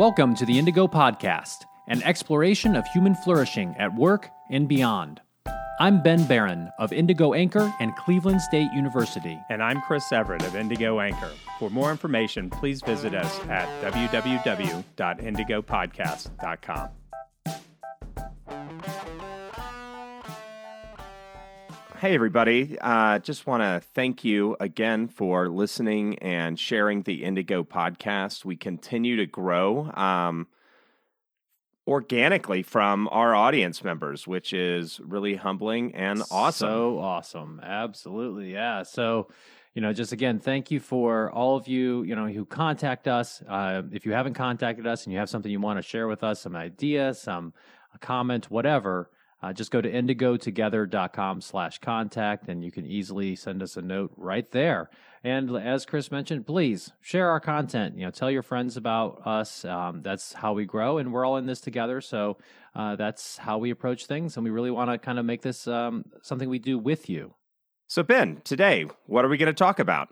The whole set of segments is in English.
Welcome to the Indigo Podcast, an exploration of human flourishing at work and beyond. I'm Ben Baran of Indigo Anchor and Cleveland State University. And I'm Chris Everett of Indigo Anchor. For more information, please visit us at www.indigopodcast.com. Hey, everybody. Uh, just want to thank you again for listening and sharing the Indigo podcast. We continue to grow um, organically from our audience members, which is really humbling and awesome. So awesome. Absolutely. Yeah. So, you know, just again, thank you for all of you, you know, who contact us. Uh, if you haven't contacted us and you have something you want to share with us, some idea, some a comment, whatever, uh, just go to indigotogether.com slash contact and you can easily send us a note right there. And as Chris mentioned, please share our content. You know, tell your friends about us. Um, that's how we grow, and we're all in this together. So uh, that's how we approach things, and we really want to kind of make this um, something we do with you. So, Ben, today, what are we going to talk about?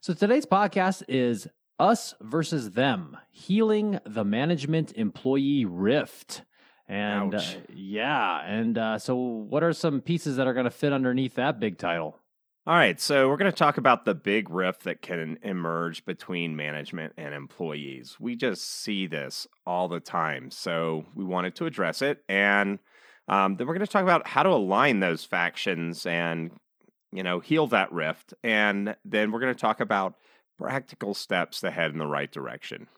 So today's podcast is us versus them, healing the management employee rift. And uh, yeah, and uh, so what are some pieces that are going to fit underneath that big title? All right, so we're going to talk about the big rift that can emerge between management and employees. We just see this all the time, so we wanted to address it, and um, then we're going to talk about how to align those factions and you know heal that rift, and then we're going to talk about practical steps to head in the right direction.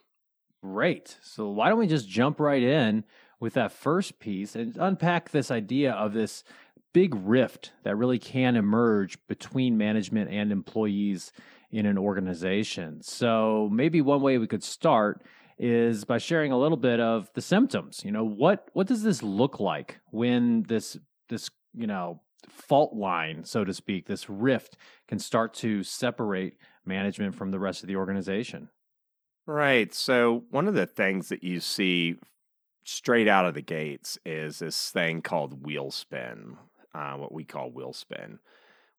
Great. So why don't we just jump right in with that first piece and unpack this idea of this big rift that really can emerge between management and employees in an organization. So maybe one way we could start is by sharing a little bit of the symptoms. You know, what what does this look like when this this, you know, fault line, so to speak, this rift can start to separate management from the rest of the organization? Right. So one of the things that you see straight out of the gates is this thing called wheel spin, uh, what we call wheel spin,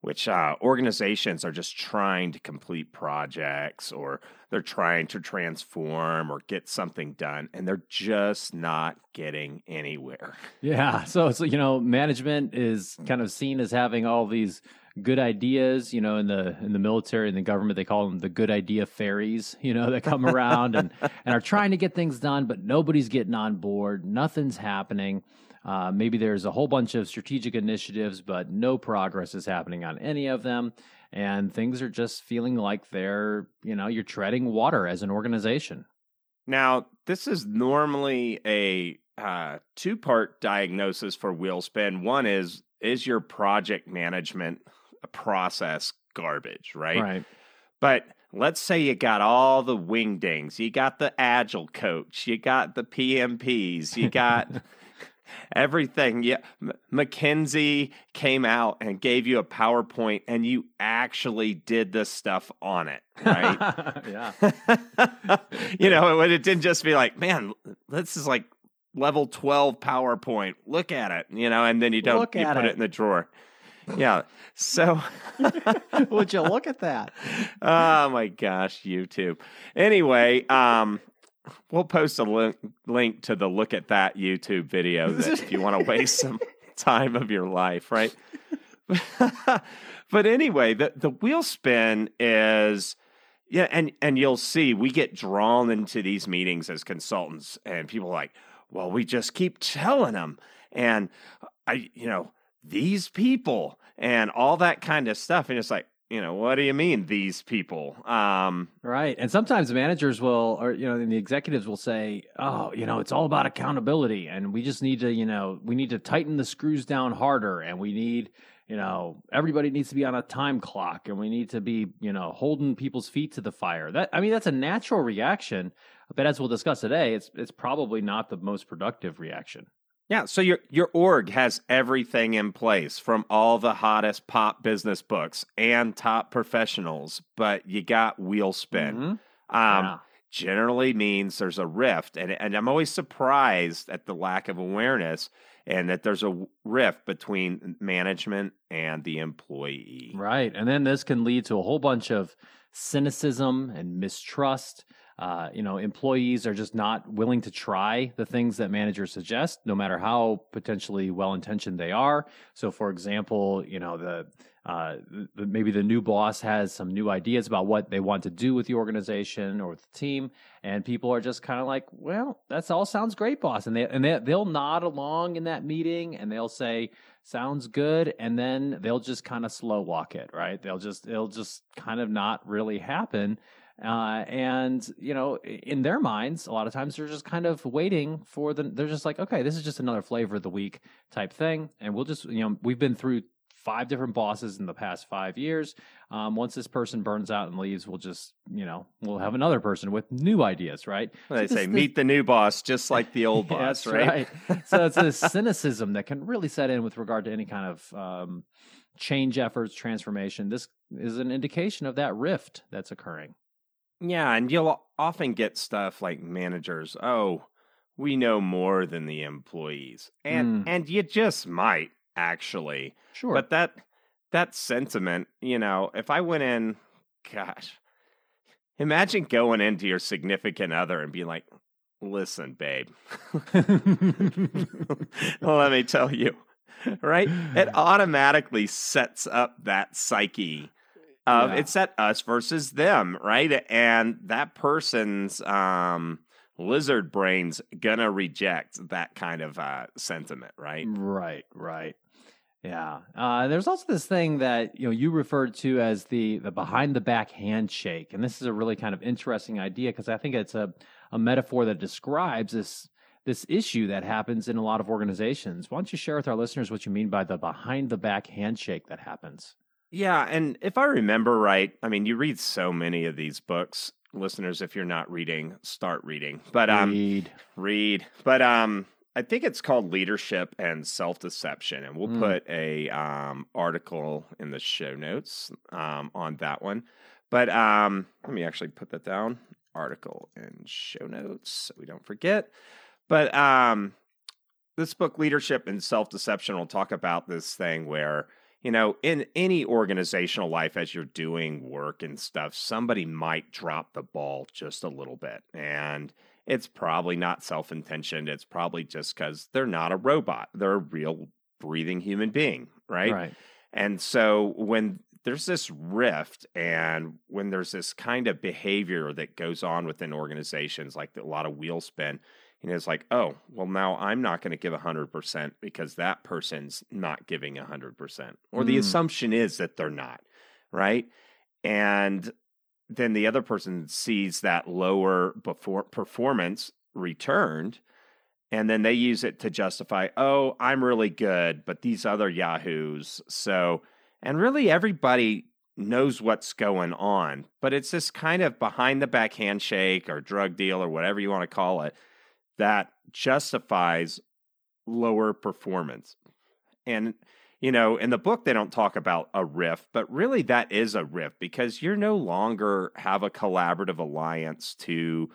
which uh, organizations are just trying to complete projects or they're trying to transform or get something done, and they're just not getting anywhere. Yeah. So it's you know, management is kind of seen as having all these good ideas, you know, in the in the military and the government they call them the good idea fairies, you know, that come around and and are trying to get things done, but nobody's getting on board, nothing's happening. Uh, maybe there's a whole bunch of strategic initiatives, but no progress is happening on any of them. And things are just feeling like they're, you know, you're treading water as an organization. Now, this is normally a uh, two part diagnosis for wheel spin. One is is your project management process garbage, right? Right. But let's say you got all the wingdings, you got the agile coach, you got the PMPs, you got everything. Yeah, M- McKinsey came out and gave you a PowerPoint, and you actually did the stuff on it, right? yeah. you know, it, it didn't just be like, man, this is like level 12 PowerPoint. Look at it, you know, and then you don't Look you put it. it. in the drawer. Yeah. So Would you look at that? oh my gosh, YouTube. Anyway, um we'll post a link, link to the look at that YouTube video that if you want to waste some time of your life, right? but anyway, the the wheel spin is yeah, and and you'll see we get drawn into these meetings as consultants and people are like, "Well, we just keep telling them." And I you know, these people and all that kind of stuff and it's like, you know, what do you mean these people? Um Right. And sometimes managers will, or, you know, and the executives will say, oh, you know, it's all about accountability. And we just need to, you know, we need to tighten the screws down harder. And we need, you know, everybody needs to be on a time clock and we need to be, you know, holding people's feet to the fire. That, I mean, that's a natural reaction. But as we'll discuss today, it's, it's probably not the most productive reaction. Yeah, so your your org has everything in place from all the hottest pop business books and top professionals, but you got wheel spin. Mhm. Um, Yeah. Generally means there's a rift, and and I'm always surprised at the lack of awareness and that there's a rift between management and the employee. Right. And then this can lead to a whole bunch of cynicism and mistrust. Uh, you know, employees are just not willing to try the things that managers suggest, no matter how potentially well intentioned they are. So, for example, you know, the, uh, the, maybe the new boss has some new ideas about what they want to do with the organization or with the team, and people are just kind of like, "Well, that's all sounds great, boss," and they and they, they'll nod along in that meeting, and they'll say, "Sounds good," and then they'll just kind of slow walk it, right? They'll just it'll just kind of not really happen uh, and you know, in their minds, a lot of times they're just kind of waiting for the. They're just like, okay, this is just another flavor of the week type thing, and we'll just, you know, we've been through five different bosses in the past five years. Um, once this person burns out and leaves, we'll just, you know, we'll have another person with new ideas, right? Well, they so say, this, meet the new boss, just like the old boss, right? right. so it's a cynicism that can really set in with regard to any kind of um, change efforts, transformation. This is an indication of that rift that's occurring. Yeah, and you'll often get stuff like managers, oh, we know more than the employees. And mm. and you just might actually. Sure. But that that sentiment, you know, if I went in, gosh, imagine going into your significant other and being like, listen, babe, let me tell you, right? It automatically sets up that psyche of yeah. it's at us versus them, right? And that person's um, lizard brain's gonna reject that kind of uh, sentiment, right? Right, right. Yeah. Uh, there's also this thing that you know you referred to as the the behind the back handshake, and this is a really kind of interesting idea because I think it's a a metaphor that describes this this issue that happens in a lot of organizations. Why don't you share with our listeners what you mean by the behind the back handshake that happens? Yeah, and if I remember right, I mean, you read so many of these books, listeners. If you're not reading, start reading. But um, read, read. But um, I think it's called Leadership and Self Deception, and we'll mm. put a um article in the show notes um on that one. But um, let me actually put that down. Article in show notes so we don't forget. But um, this book, Leadership and Self Deception, will talk about this thing where you know, in any organizational life, as you're doing work and stuff, somebody might drop the ball just a little bit. And it's probably not self intentioned. It's probably just because they're not a robot, they're a real breathing human being, right? Right. And so when there's this rift and when there's this kind of behavior that goes on within organizations, like a lot of wheel spin, and it's like, oh, well, now I'm not going to give 100% because that person's not giving 100%. Or mm. the assumption is that they're not, right? And then the other person sees that lower before performance returned and then they use it to justify oh i'm really good but these other yahoos so and really everybody knows what's going on but it's this kind of behind the back handshake or drug deal or whatever you want to call it that justifies lower performance. And, you know, in the book, they don't talk about a rift, but really that is a rift because you're no longer have a collaborative alliance to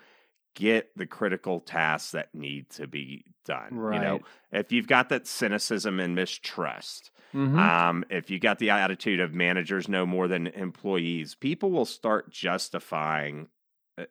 get the critical tasks that need to be done. Right. You know, if you've got that cynicism and mistrust, mm-hmm. um, if you got the attitude of managers know more than employees, people will start justifying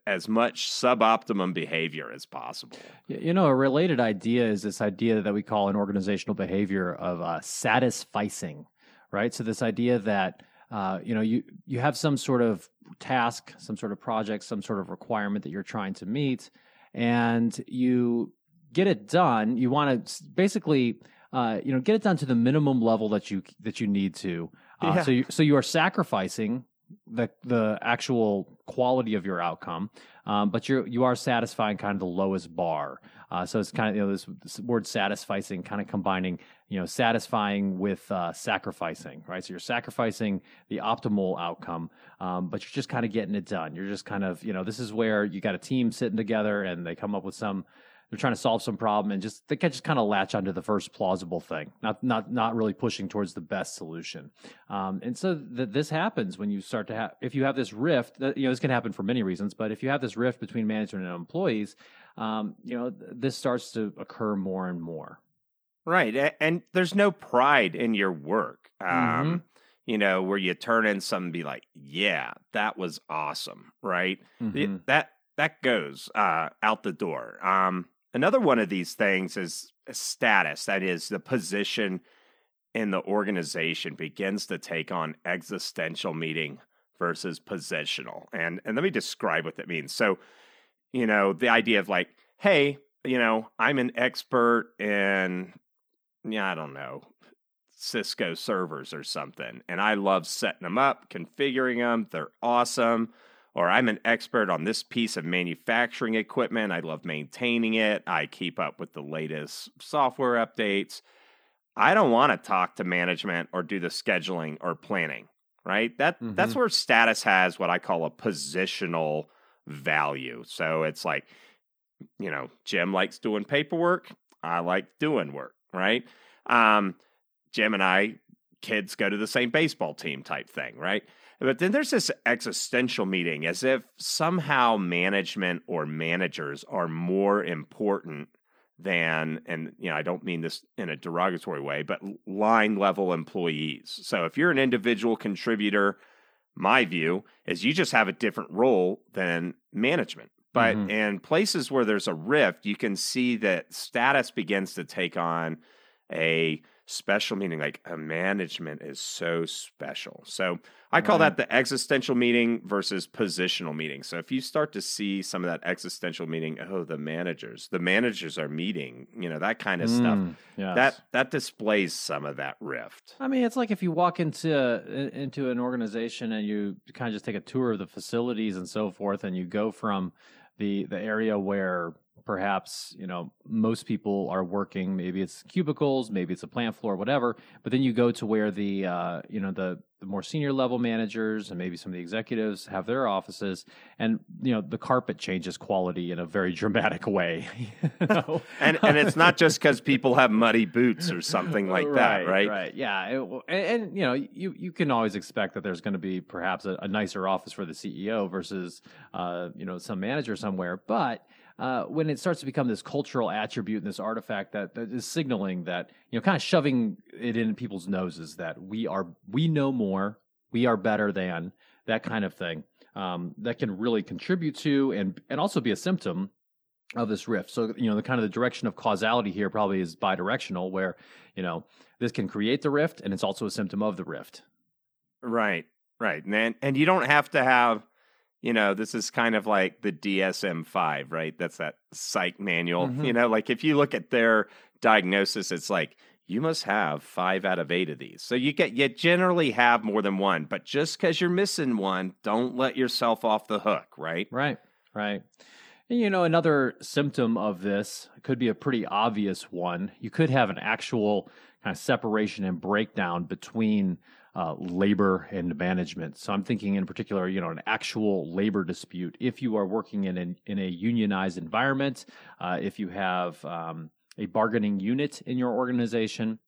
as much suboptimum behavior as possible. You know, a related idea is this idea that we call an organizational behavior of uh, satisficing, right? So this idea that uh, you know you you have some sort of task, some sort of project, some sort of requirement that you're trying to meet, and you get it done. You want to basically. Uh, you know, get it done to the minimum level that you that you need to. Uh, yeah. So you so you are sacrificing the the actual quality of your outcome, um, but you you are satisfying kind of the lowest bar. Uh, so it's kind of you know this, this, word satisficing, kind of combining you know satisfying with uh, sacrificing, right? So you're sacrificing the optimal outcome, um, but you're just kind of getting it done. You're just kind of you know this is where you got a team sitting together and they come up with some they're trying to solve some problem and just they can just kind of latch onto the first plausible thing, not not not really pushing towards the best solution. Um, and so th- this happens when you start to have if you have this rift. That, you know, this can happen for many reasons, but if you have this rift between management and employees, um, you know, th- this starts to occur more and more. Right, and there's no pride in your work. Um, mm-hmm. You know, where you turn in something and be like, "Yeah, that was awesome," right? Mm-hmm. that that goes uh, out the door. Um, another one of these things is uh, status. That is the position in the organization begins to take on existential meaning versus positional. And and let me describe what that means. So, you know, the idea of like, hey, you know, I'm an expert in yeah, I don't know, Cisco servers or something, and I love setting them up, configuring them. They're awesome. Or I'm an expert on this piece of manufacturing equipment. I love maintaining it. I keep up with the latest software updates. I don't want to talk to management or do the scheduling or planning, right? That mm-hmm. that's where status has what I call a positional value. So it's like, you know, Jim likes doing paperwork. I like doing work, right? Um, Jim and I, kids go to the same baseball team type thing, right? But then there's this existential meeting as if somehow management or managers are more important than, and you know, I don't mean this in a derogatory way, but line level employees. So if you're an individual contributor, my view is you just have a different role than management. But mm-hmm. in places where there's a rift, you can see that status begins to take on a special meaning like a management is so special so i call right. that the existential meaning versus positional meaning so if you start to see some of that existential meaning oh the managers the managers are meeting you know that kind of mm, stuff yes. that that displays some of that rift i mean it's like if you walk into into an organization and you kind of just take a tour of the facilities and so forth and you go from the the area where perhaps you know most people are working maybe it's cubicles maybe it's a plant floor whatever but then you go to where the uh, you know the, the more senior level managers and maybe some of the executives have their offices and you know the carpet changes quality in a very dramatic way you know? and and it's not just because people have muddy boots or something like right, that right right yeah it, and, and, you know you you can always expect that there's going to be perhaps a, a, nicer office for the ceo versus uh, you know some manager somewhere but uh, when it starts to become this cultural attribute and this artifact that, that is signaling that you know kind of shoving it in people's noses that we are we know more we are better than that kind of thing um, that can really contribute to and and also be a symptom of this rift. So you know the kind of the direction of causality here probably is bidirectional where you know this can create the rift and it's also a symptom of the rift. Right right. And and you don't have to have you know, this is kind of like the DSM 5, right? That's that psych manual. Mm-hmm. You know, like if you look at their diagnosis, it's like, you must have five out of eight of these. So you get, you generally have more than one, but just because you're missing one, don't let yourself off the hook, right? Right, right. And, you know, another symptom of this could be a pretty obvious one. You could have an actual kind of separation and breakdown between uh, labor and management. So I'm thinking in particular, you know, an actual labor dispute. If you are working in an, in a unionized environment, uh, if you have um, a bargaining unit in your organization,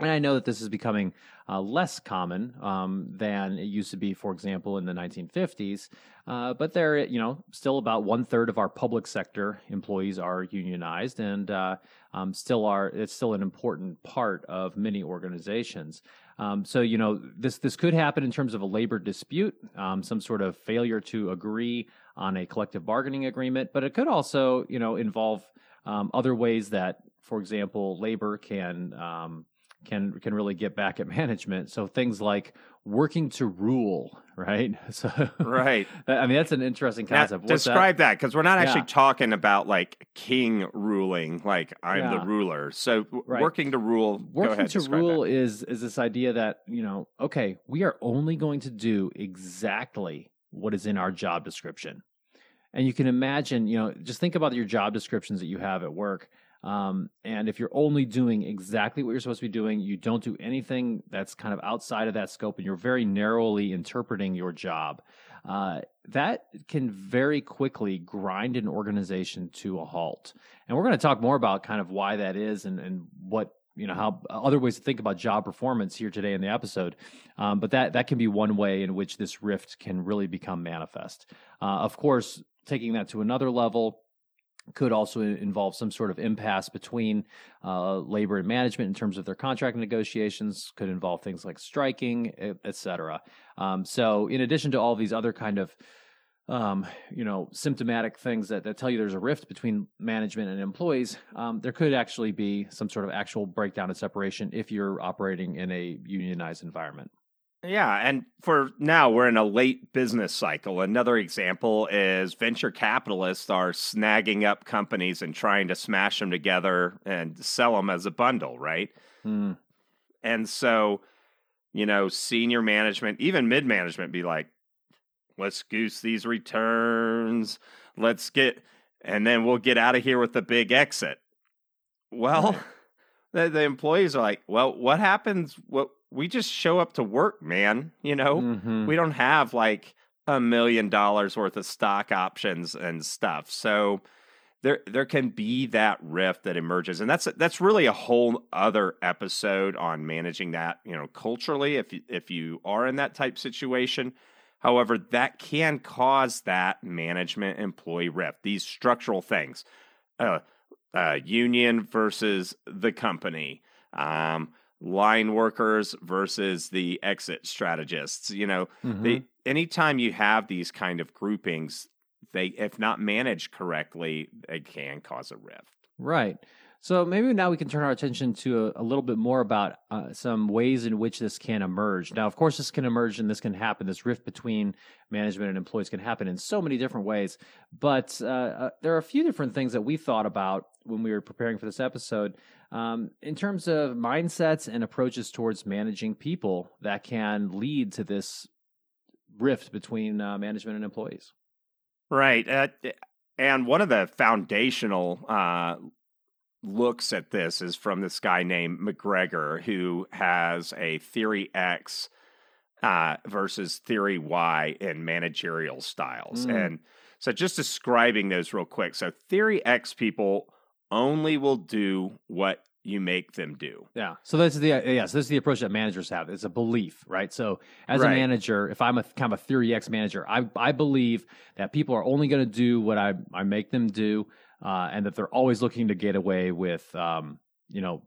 and I know that this is becoming uh, less common um, than it used to be, for example, in the 1950s. Uh, but there, you know, still about one third of our public sector employees are unionized, and uh, um, still are. It's still an important part of many organizations. Um, so you know, this this could happen in terms of a labor dispute, um, some sort of failure to agree on a collective bargaining agreement, but it could also, you know, involve um, other ways that, for example, labor can um, can can really get back at management. So things like working to rule, right? So right. I mean, that's an interesting concept. Now, describe that because we're not actually yeah. talking about like king ruling, like I'm yeah. the ruler. So right. working to rule. Working ahead, to rule that. is is this idea that you know, okay, we are only going to do exactly what is in our job description. And you can imagine, you know, just think about your job descriptions that you have at work um, and if you're only doing exactly what you're supposed to be doing, you don't do anything that's kind of outside of that scope, and you're very narrowly interpreting your job, uh, that can very quickly grind an organization to a halt. And we're going to talk more about kind of why that is and, and what you know how other ways to think about job performance here today in the episode. Um, but that that can be one way in which this rift can really become manifest. Uh, of course taking that to another level could also involve some sort of impasse between uh, labor and management in terms of their contract negotiations. Could involve things like striking, et cetera. Um, so, in addition to all these other kind of um, you know, symptomatic things that, that tell you there's a rift between management and employees, um, there could actually be some sort of actual breakdown and separation if you're operating in a unionized environment. Yeah, and for now we're in a late business cycle. Another example is venture capitalists are snagging up companies and trying to smash them together and sell them as a bundle, right? Mm. And so, you know, senior management, even mid management be like, let's goose these returns. Let's get and then we'll get out of here with the big exit. Well, Right. The, the employees are like, well, what happens? What we just show up to work, man. You know, Mhm. we don't have like a million dollars worth of stock options and stuff. So there there can be that rift that emerges, and that's that's really a whole other episode on managing that. You know, culturally, if you, if you are in that type situation. However, that can cause that management employee rift. These structural things, uh, uh, union versus the company, um, line workers versus the exit strategists. You know, Mhm. they anytime you have these kind of groupings, they if not managed correctly, they can cause a rift. Right. So maybe now we can turn our attention to a, a little bit more about uh, some ways in which this can emerge. Now, of course, this can emerge and this can happen. This rift between management and employees can happen in so many different ways. But uh, uh, there are a few different things that we thought about when we were preparing for this episode um, in terms of mindsets and approaches towards managing people that can lead to this rift between uh, management and employees. Right. Uh, and one of the foundational uh, looks at this is from this guy named McGregor, who has a Theory X uh, versus Theory Y in managerial styles. Mm. And so just describing those real quick. So, Theory X people only will do what you make them do. Yeah. So this is the uh, yeah. So this is the approach that managers have. It's a belief, right? So as a manager, if I'm a kind of a theory X manager, I I believe that people are only going to do what I I make them do, uh, and that they're always looking to get away with, um, you know,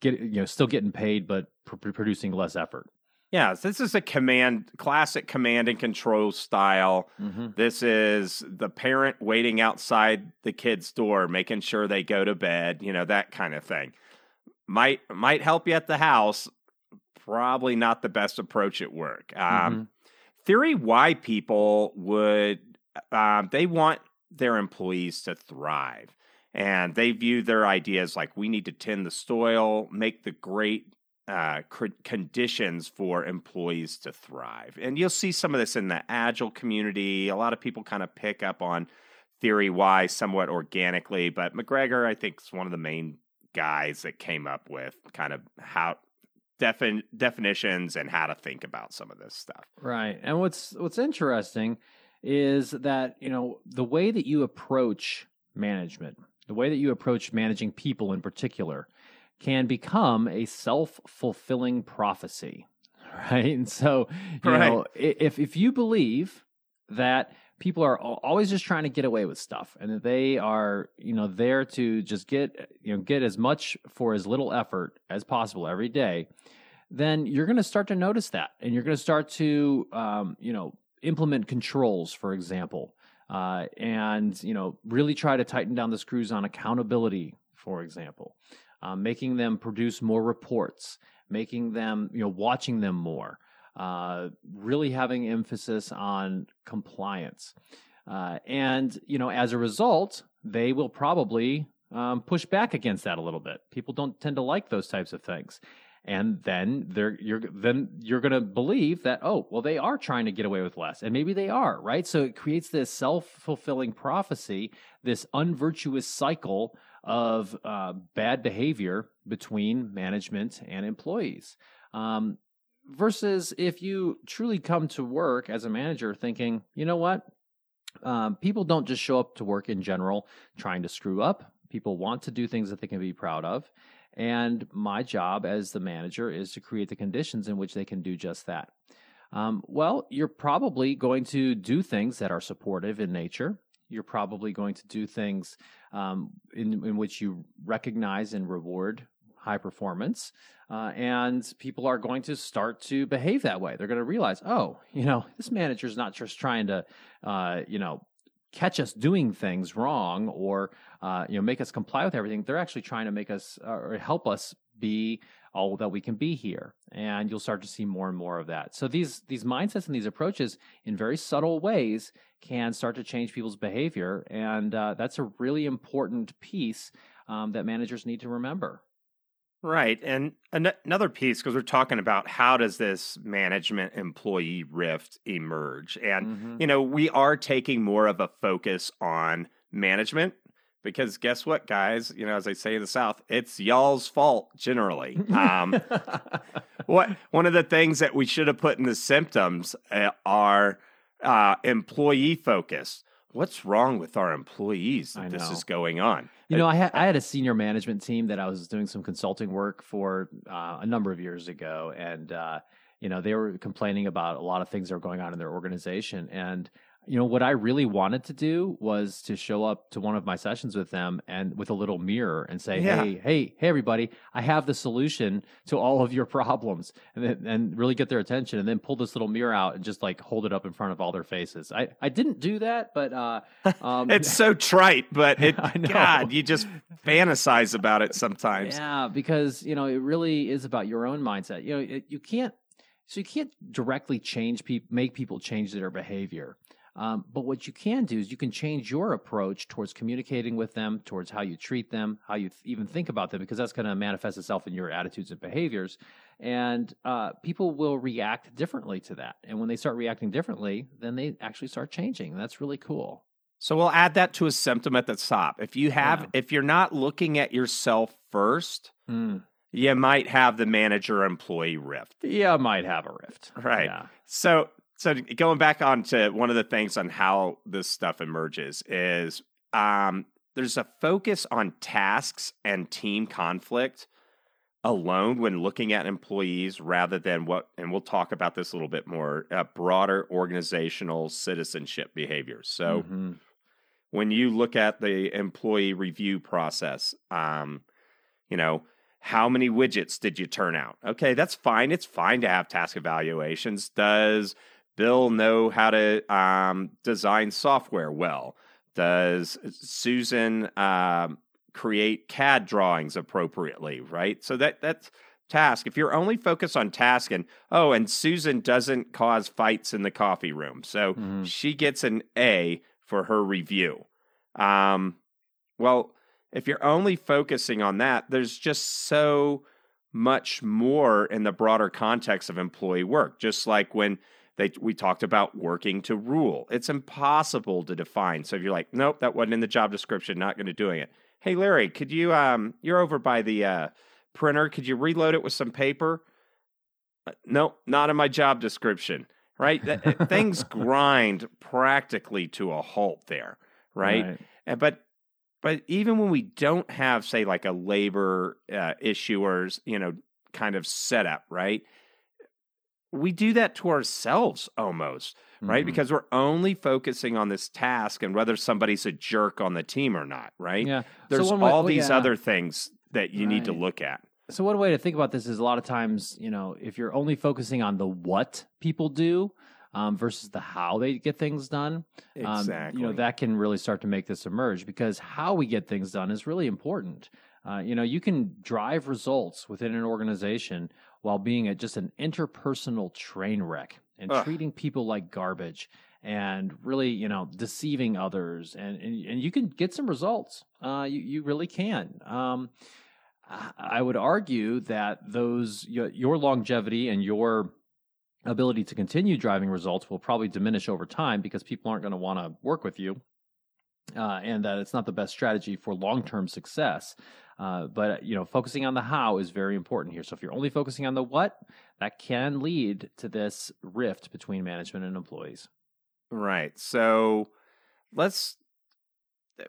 get you know still getting paid but pr- producing less effort. Yeah, this is a command, classic command and control style. Mm-hmm. This is the parent waiting outside the kid's door, making sure they go to bed, you know, that kind of thing. Might might help you at the house, probably not the best approach at work. Um, Mm-hmm. Theory Y people would um, they want their employees to thrive, and they view their ideas like we need to tend the soil, make the great uh, conditions for employees to thrive. And you'll see some of this in the agile community. A lot of people kind of pick up on theory Y somewhat organically, but McGregor, I think, is one of the main guys that came up with kind of how defin- definitions and how to think about some of this stuff. Right. And what's what's interesting is that, you know, the way that you approach management, the way that you approach managing people in particular can become a self-fulfilling prophecy. Right? And so, you Right. know, if if you believe that people are always just trying to get away with stuff and that they are, you know, there to just get, you know, get as much for as little effort as possible every day, then you're going to start to notice that and you're going to start to um, you know implement controls for example uh, and you know really try to tighten down the screws on accountability for example um, making them produce more reports making them you know watching them more uh, really having emphasis on compliance. Uh, and you know as a result they will probably um, push back against that a little bit. People don't tend to like those types of things. And then they're you're then you're going to believe that oh well they are trying to get away with less. And maybe they are right? So it creates this self-fulfilling prophecy this unvirtuous cycle of uh, bad behavior between management and employees um, versus if you truly come to work as a manager thinking you know what um, people don't just show up to work in general trying to screw up people want to do things that they can be proud of and my job as the manager is to create the conditions in which they can do just that. Um, well, you're probably going to do things that are supportive in nature. You're probably going to do things um, in, in which you recognize and reward high performance. Uh, and people are going to start to behave that way. They're going to realize, oh, you know, this manager's not just trying to, uh, you know, catch us doing things wrong or uh, you know make us comply with everything. They're actually trying to make us uh, or help us be all that we can be here and you'll start to see more and more of that so these these mindsets and these approaches in very subtle ways can start to change people's behavior and uh, that's a really important piece um, that managers need to remember Right. And an- another piece, because we're talking about how does this management employee rift emerge? And, mm-hmm. you know, we are taking more of a focus on management because guess what, guys? You know, as I say in the South, it's y'all's fault generally. Um, what one of the things that we should have put in the symptoms uh, are uh, employee focus. What's wrong with our employees that this is going on? You know, I had, I had a senior management team that I was doing some consulting work for uh, a number of years ago, and uh, you know they were complaining about a lot of things that were going on in their organization, and you know what I really wanted to do was to show up to one of my sessions with them and with a little mirror and say, yeah. "Hey, hey, hey, everybody! I have the solution to all of your problems," and then, and really get their attention, and then pull this little mirror out and just like hold it up in front of all their faces. I I didn't do that, but uh, um, it's so trite, but it God, you just fantasize about it sometimes. Yeah, because you know it really is about your own mindset. You know, it, you can't. So you can't directly change people, make people change their behavior. Um, but what you can do is you can change your approach towards communicating with them, towards how you treat them, how you th- even think about them, because that's going to manifest itself in your attitudes and behaviors. And uh, people will react differently to that. And when they start reacting differently, then they actually start changing. That's really cool. So we'll add that to a symptom at the top. If you have, yeah. if you're not looking at yourself first, mm. you might have the manager employee rift. Yeah, might have a rift. Right. Yeah. So so going back on to one of the things on how this stuff emerges is um, there's a focus on tasks and team conflict alone when looking at employees rather than what and we'll talk about this a little bit more uh, broader organizational citizenship behaviors so mm-hmm. when you look at the employee review process um, you know how many widgets did you turn out? Okay that's fine. It's fine to have task evaluations. Does Bill know how to um, design software well? Does Susan um, create CAD drawings appropriately? Right. So that that's task. If you're only focused on task and oh, and Susan doesn't cause fights in the coffee room, so mm-hmm. she gets an A for her review. Um, well, if you're only focusing on that, there's just so much more in the broader context of employee work. Just like when they, we talked about working to rule. It's impossible to define. So if you're like, nope, that wasn't in the job description, not going to doing it. Hey, Larry, could you, um, you're over by the uh, printer. Could you reload it with some paper? Uh, nope, not in my job description. Right? that, things grind practically to a halt there. Right? right. And, but but even when we don't have, say, like a labor uh, issue or you know kind of setup, right? We do that to ourselves almost, right? Mm-hmm. Because we're only focusing on this task and whether somebody's a jerk on the team or not, right? Yeah. There's so all these yeah. other things that you right. need to look at. So one way to think about this is a lot of times, you know, if you're only focusing on the what people do um, versus the how they get things done, exactly. Um, you know, that can really start to make this emerge because how we get things done is really important. Uh, you know, you can drive results within an organization while being a, just an interpersonal train wreck and Ugh. treating people like garbage and really, you know, deceiving others. And, and, and you can get some results. Uh, you, you really can. Um, I would argue that those your, your longevity and your ability to continue driving results will probably diminish over time because people aren't going to want to work with you. Uh, and that it's not the best strategy for long-term success. Uh, but you know, focusing on the how is very important here. So if you're only focusing on the what, that can lead to this rift between management and employees. Right. So let's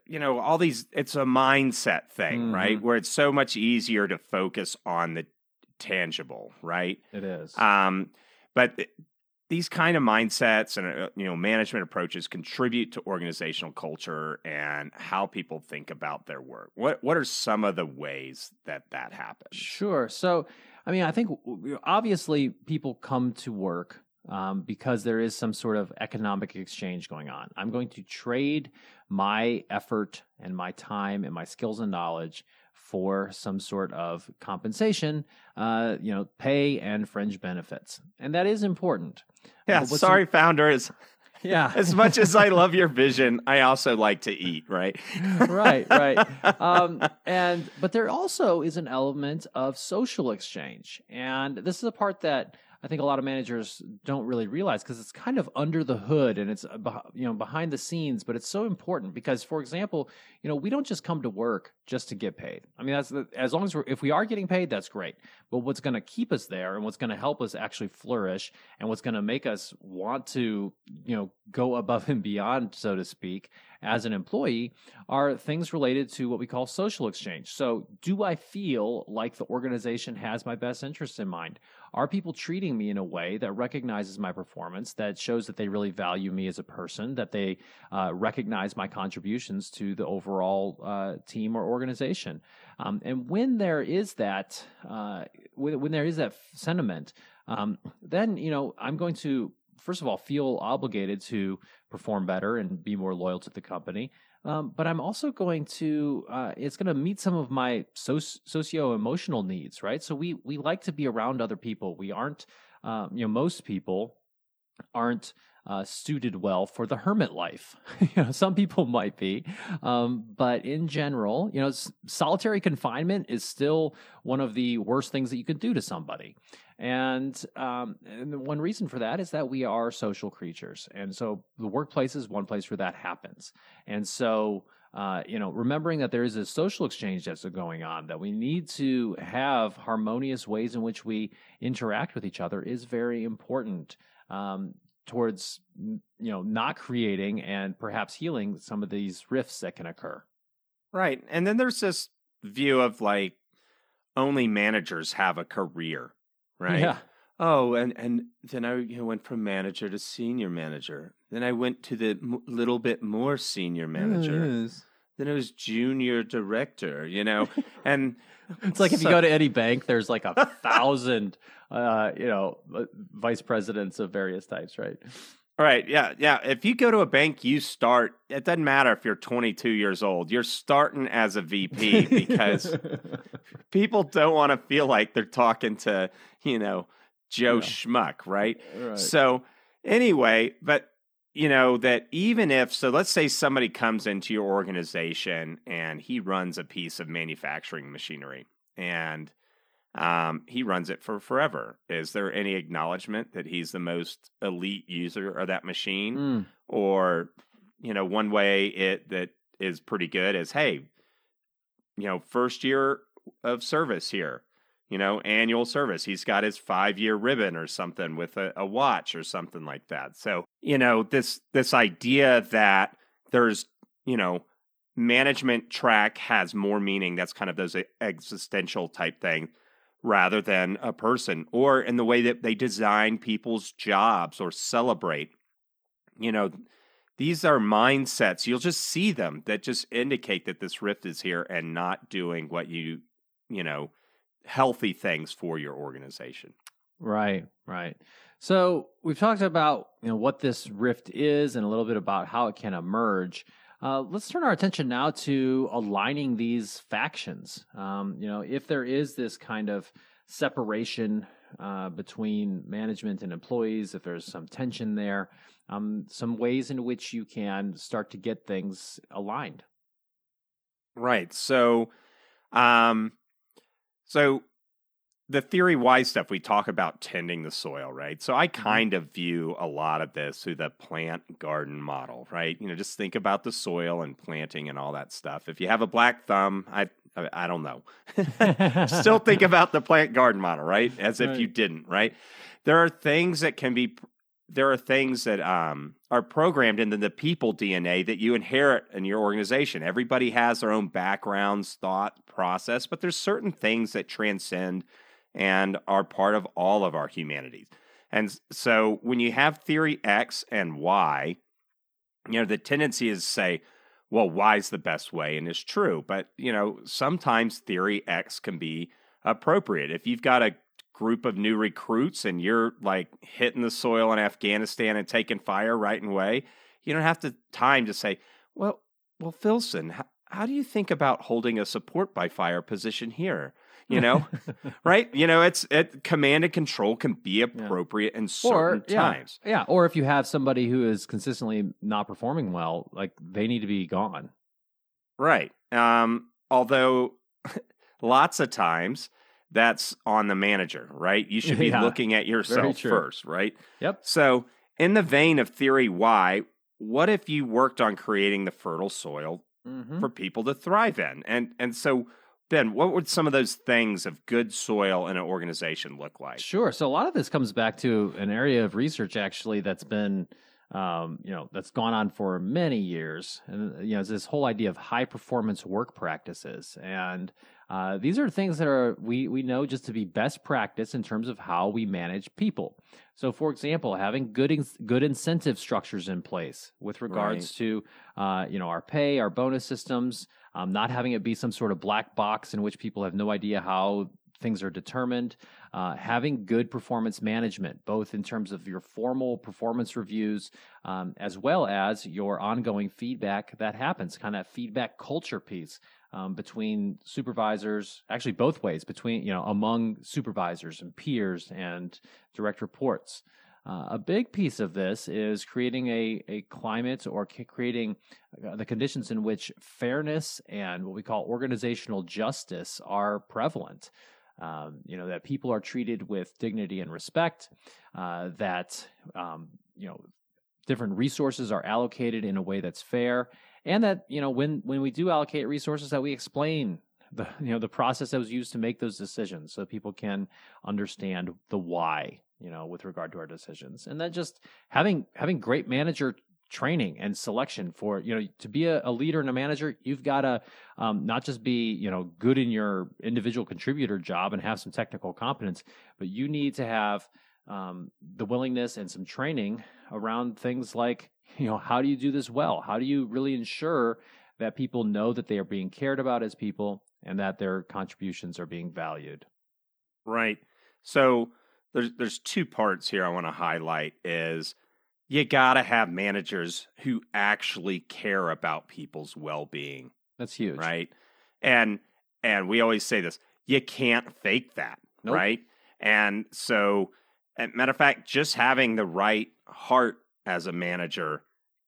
you know, all these it's a mindset thing, mm-hmm. right? Where it's so much easier to focus on the tangible, right? It is. Um but these kind of mindsets and uh, you know management approaches contribute to organizational culture and how people think about their work. What what are some of the ways that that happens? Sure. So, I mean, I think obviously people come to work um, because there is some sort of economic exchange going on. I'm going to trade my effort and my time and my skills and knowledge for some sort of compensation, uh, you know, pay and fringe benefits, and that is important. Yeah, sorry, founders. Yeah. as much as I love your vision, I also like to eat, right? right, right. Um, and but there also is an element of social exchange, and this is a part that I think a lot of managers don't really realize because it's kind of under the hood and it's uh, you know behind the scenes, but it's so important because, for example, you know we don't just come to work just to get paid. I mean, that's the, as long as we're if we are getting paid, that's great. But what's going to keep us there and what's going to help us actually flourish and what's going to make us want to you know go above and beyond, so to speak, as an employee are things related to what we call social exchange. So, do I feel like the organization has my best interests in mind? Are people treating me in a way that recognizes my performance, that shows that they really value me as a person, that they uh, recognize my contributions to the overall uh, team or organization? Um, and when there is that, uh, when, when, there is that sentiment, um, then you know I'm going to first of all feel obligated to perform better and be more loyal to the company. Um, but I'm also going to uh, it's going to meet some of my socio emotional needs, right? So we we like to be around other people. We aren't, um, you know, most people aren't uh, suited well for the hermit life. you know, some people might be, um, but in general, you know, solitary confinement is still one of the worst things that you can do to somebody. And, um, and one reason for that is that we are social creatures, and so the workplace is one place where that happens. And so, uh, you know, remembering that there is a social exchange that's going on, that we need to have harmonious ways in which we interact with each other is very important. Um, towards you know not creating and perhaps healing some of these rifts that can occur. Right and then there's this view of like only managers have a career right? Yeah. Oh and and then i you know, went from manager to senior manager. Then i went to the m- little bit more senior oh, manager. yes. Then it was junior director you know and it's like so, if you go to any bank there's like a thousand uh, you know, vice presidents of various types, right? All right. Yeah. Yeah. If you go to a bank, you start, it doesn't matter if you're 22 years old, you're starting as a VP because people don't want to feel like they're talking to, you know, Joe yeah. Schmuck, right? right? So, anyway, but you know, that even if, so let's say somebody comes into your organization and he runs a piece of manufacturing machinery and um, he runs it for forever. Is there any acknowledgement that he's the most elite user of that machine? Mm. Or, you know, one way it that is pretty good is, hey, you know, first year of service here, you know, annual service. He's got his five year ribbon or something with a, a watch or something like that. So, you know, this this idea that there's, you know, management track has more meaning. That's kind of those existential type thing rather than a person, or in the way that they design people's jobs or celebrate. You know, these are mindsets. You'll just see them that just indicate that this rift is here and not doing what you, you know, healthy things for your organization. Right, right. So we've talked about you know what this rift is and a little bit about how it can emerge. Uh, let's turn our attention now to aligning these factions. Um, you know, if there is this kind of separation uh, between management and employees, if there's some tension there, um, some ways in which you can start to get things aligned. Right. So, um, so the theory wise stuff we talk about tending the soil right so i mm-hmm. kind of view a lot of this through the plant garden model right you know just think about the soil and planting and all that stuff if you have a black thumb i i, I don't know still think about the plant garden model right as if right. you didn't right there are things that can be there are things that um, are programmed into the people DNA that you inherit in your organization. Everybody has their own backgrounds, thought process, but there's certain things that transcend and are part of all of our humanities. And so when you have theory X and Y, you know, the tendency is to say, well, Y is the best way and it's true. But, you know, sometimes theory X can be appropriate. If you've got a group of new recruits and you're like hitting the soil in Afghanistan and taking fire right away, you don't have the time to say, well, well, Philson, how, how do you think about holding a support by fire position here? You know, right? You know, it's it command and control can be appropriate yeah. in certain or, times. Yeah, or if you have somebody who is consistently not performing well, like they need to be gone. Right. Um, although lots of times that's on the manager, right? You should be yeah, looking at yourself first, right? Yep. So, in the vein of theory Y what if you worked on creating the fertile soil mm-hmm. for people to thrive in? And and so Ben, what would some of those things of good soil in an organization look like? Sure. So a lot of this comes back to an area of research actually that's been um, you know, that's gone on for many years. And, you know, it's this whole idea of high performance work practices. And uh, these are things that are, we, we know just to be best practice in terms of how we manage people. So, for example, having good, in, good incentive structures in place with regards right. to, uh, you know, our pay, our bonus systems, um, not having it be some sort of black box in which people have no idea how things are determined. Uh, having good performance management, both in terms of your formal performance reviews um, as well as your ongoing feedback that happens, kind of that feedback culture piece. Um, between supervisors, actually both ways, between you know among supervisors and peers and direct reports. Uh, a big piece of this is creating a, a climate or c- creating uh, the conditions in which fairness and what we call organizational justice are prevalent. Um, you know that people are treated with dignity and respect, uh, that um, you know different resources are allocated in a way that's fair, and that you know when when we do allocate resources, that we explain the you know the process that was used to make those decisions, so people can understand the why you know with regard to our decisions, and then just having having great manager training and selection for you know to be a, a leader and a manager you've got to um, not just be you know good in your individual contributor job and have some technical competence but you need to have um, the willingness and some training around things like you know how do you do this well? How do you really ensure that people know that they are being cared about as people and that their contributions are being valued? Right. So there's there's two parts here i want to highlight is you got to have managers who actually care about people's well-being. That's huge. Right? And and we always say this, you can't fake that, nope. right? And so matter of fact, just having the right heart as a manager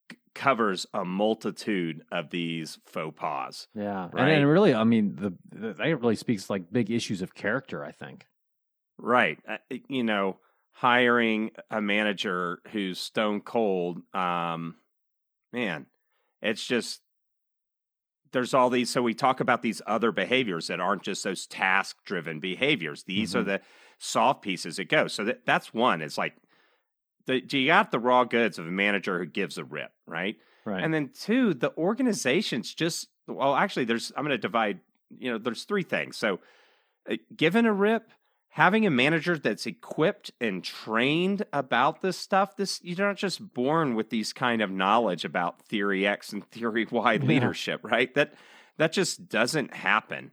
c- covers a multitude of these faux pas. Yeah. Right? And, and really, I mean, the, the that really speaks like big issues of character, I think. Right. Uh, you know, hiring a manager who's stone cold, um, man, it's just there's all these. So we talk about these other behaviors that aren't just those task driven behaviors. These mm-hmm. are the soft pieces that go. So that, that's one. It's like the, you got the raw goods of a manager who gives a rip, right? Right. And then two, the organization's just well, actually, there's I'm going to divide. You know, there's three things. So, uh, given a rip, having a manager that's equipped and trained about this stuff this you're not just born with these kind of knowledge about theory x and theory y yeah. leadership right? That that just doesn't happen.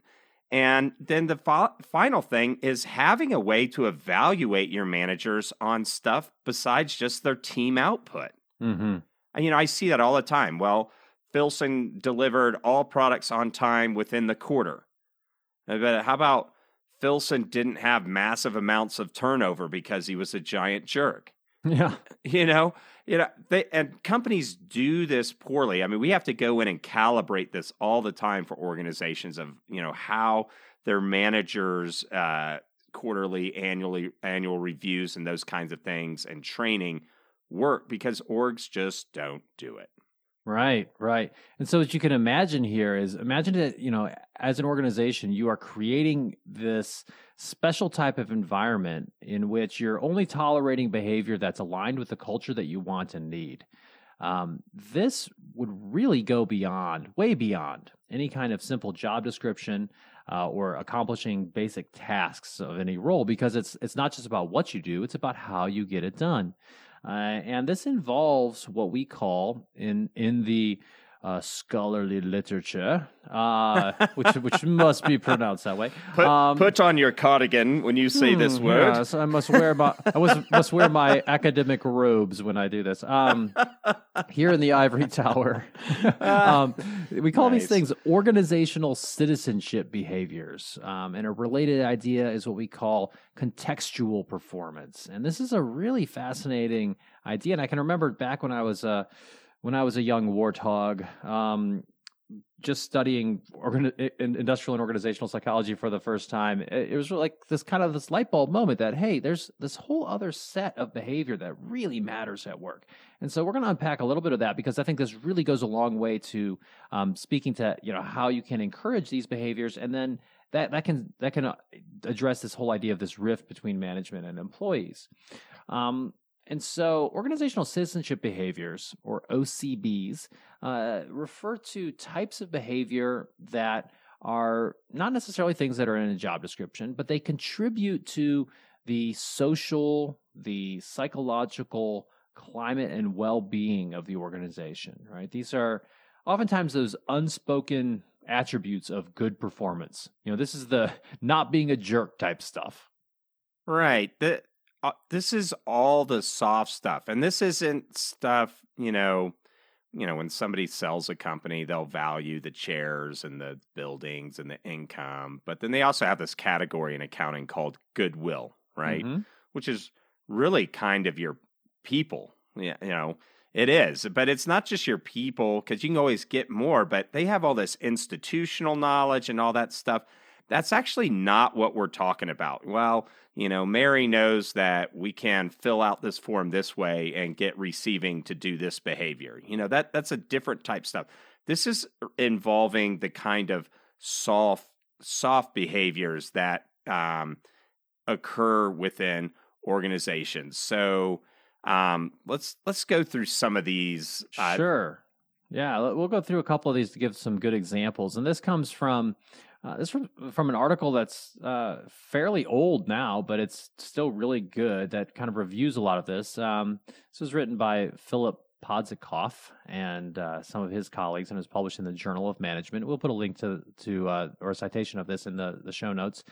And then the fo- final thing is having a way to evaluate your managers on stuff besides just their team output. Mm-hmm. you know i see that all the time. Well filson delivered all products on time within the quarter. But how about Filson didn't have massive amounts of turnover because he was a giant jerk. Yeah. You know, you know, they and companies do this poorly. I mean, we have to go in and calibrate this all the time for organizations of, you know, how their managers uh quarterly, annually annual reviews and those kinds of things and training work because orgs just don't do it. Right, right. And so what you can imagine here is imagine that, you know, as an organization, you are creating this special type of environment in which you're only tolerating behavior that's aligned with the culture that you want and need. Um, this would really go beyond, way beyond any kind of simple job description uh, or accomplishing basic tasks of any role because it's it's not just about what you do; it's about how you get it done. Uh, and this involves what we call in in the uh, scholarly literature, uh, which which must be pronounced that way. Put, Um, put on your cardigan when you say this Hmm, word. Yes, I must wear my I was, must wear my academic robes when I do this. Um, here in the ivory tower, um, we call these things organizational citizenship behaviors. Um, and a related idea is what we call contextual performance. And this is a really fascinating idea. And I can remember back when I was uh, when I was a young warthog. Um, just studying industrial and organizational psychology for the first time, it it was like this kind of this light bulb moment that hey, there's this whole other set of behavior that really matters at work, and so we're going to unpack a little bit of that because I think this really goes a long way to um, speaking to you know how you can encourage these behaviors, and then that that can that can uh, address this whole idea of this rift between management and employees. Um, and so, organizational citizenship behaviors, or OCBs, uh, refer to types of behavior that are not necessarily things that are in a job description, but they contribute to the social, the psychological climate and well being of the organization, right? These are oftentimes those unspoken attributes of good performance. You know, this is the not being a jerk type stuff. Right. The, uh, this is all the soft stuff, and this isn't stuff. You know, you know, when somebody sells a company, they'll value the chairs and the buildings and the income, but then they also have this category in accounting called goodwill, right? Mhm. Which is really kind of your people. Yeah, you know, it is, but it's not just your people because you can always get more. But they have all this institutional knowledge and all that stuff. That's actually not what we're talking about. Well, you know, Mary knows that we can fill out this form this way and get receiving to do this behavior. You know, that that's a different type stuff. This is involving the kind of soft soft behaviors that um, occur within organizations. So um, let's let's go through some of these. uh, Sure. Yeah, we'll go through a couple of these to give some good examples. And this comes from uh, this from, from an article that's uh, fairly old now, but it's still really good. That kind of reviews a lot of this. Um, this was written by Philip Podsakoff and uh, some of his colleagues, and was published in the Journal of Management. We'll put a link to to uh, or a citation of this in the the show notes.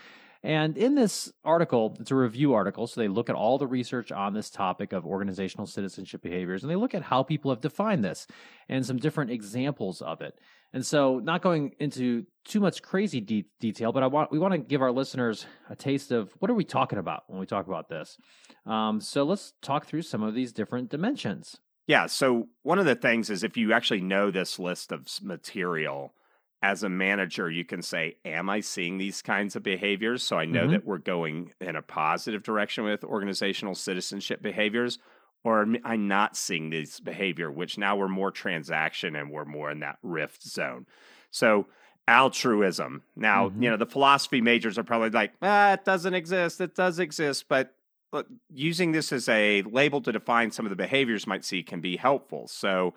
And in this article, it's a review article, so they look at all the research on this topic of organizational citizenship behaviors, and they look at how people have defined this and some different examples of it. And so, not going into too much crazy de- detail, but I want we want to give our listeners a taste of what are we talking about when we talk about this. Um, so let's talk through some of these different dimensions. Yeah. So one of the things is if you actually know this list of material as a manager, you can say, Am I seeing these kinds of behaviors? So I know Mhm. that we're going in a positive direction with organizational citizenship behaviors. Or am I not seeing this behavior, which now we're more transaction and we're more in that rift zone. So altruism. Now, Mhm. you know, the philosophy majors are probably like, ah, it doesn't exist. It does exist. But look, using this as a label to define some of the behaviors might see can be helpful. So,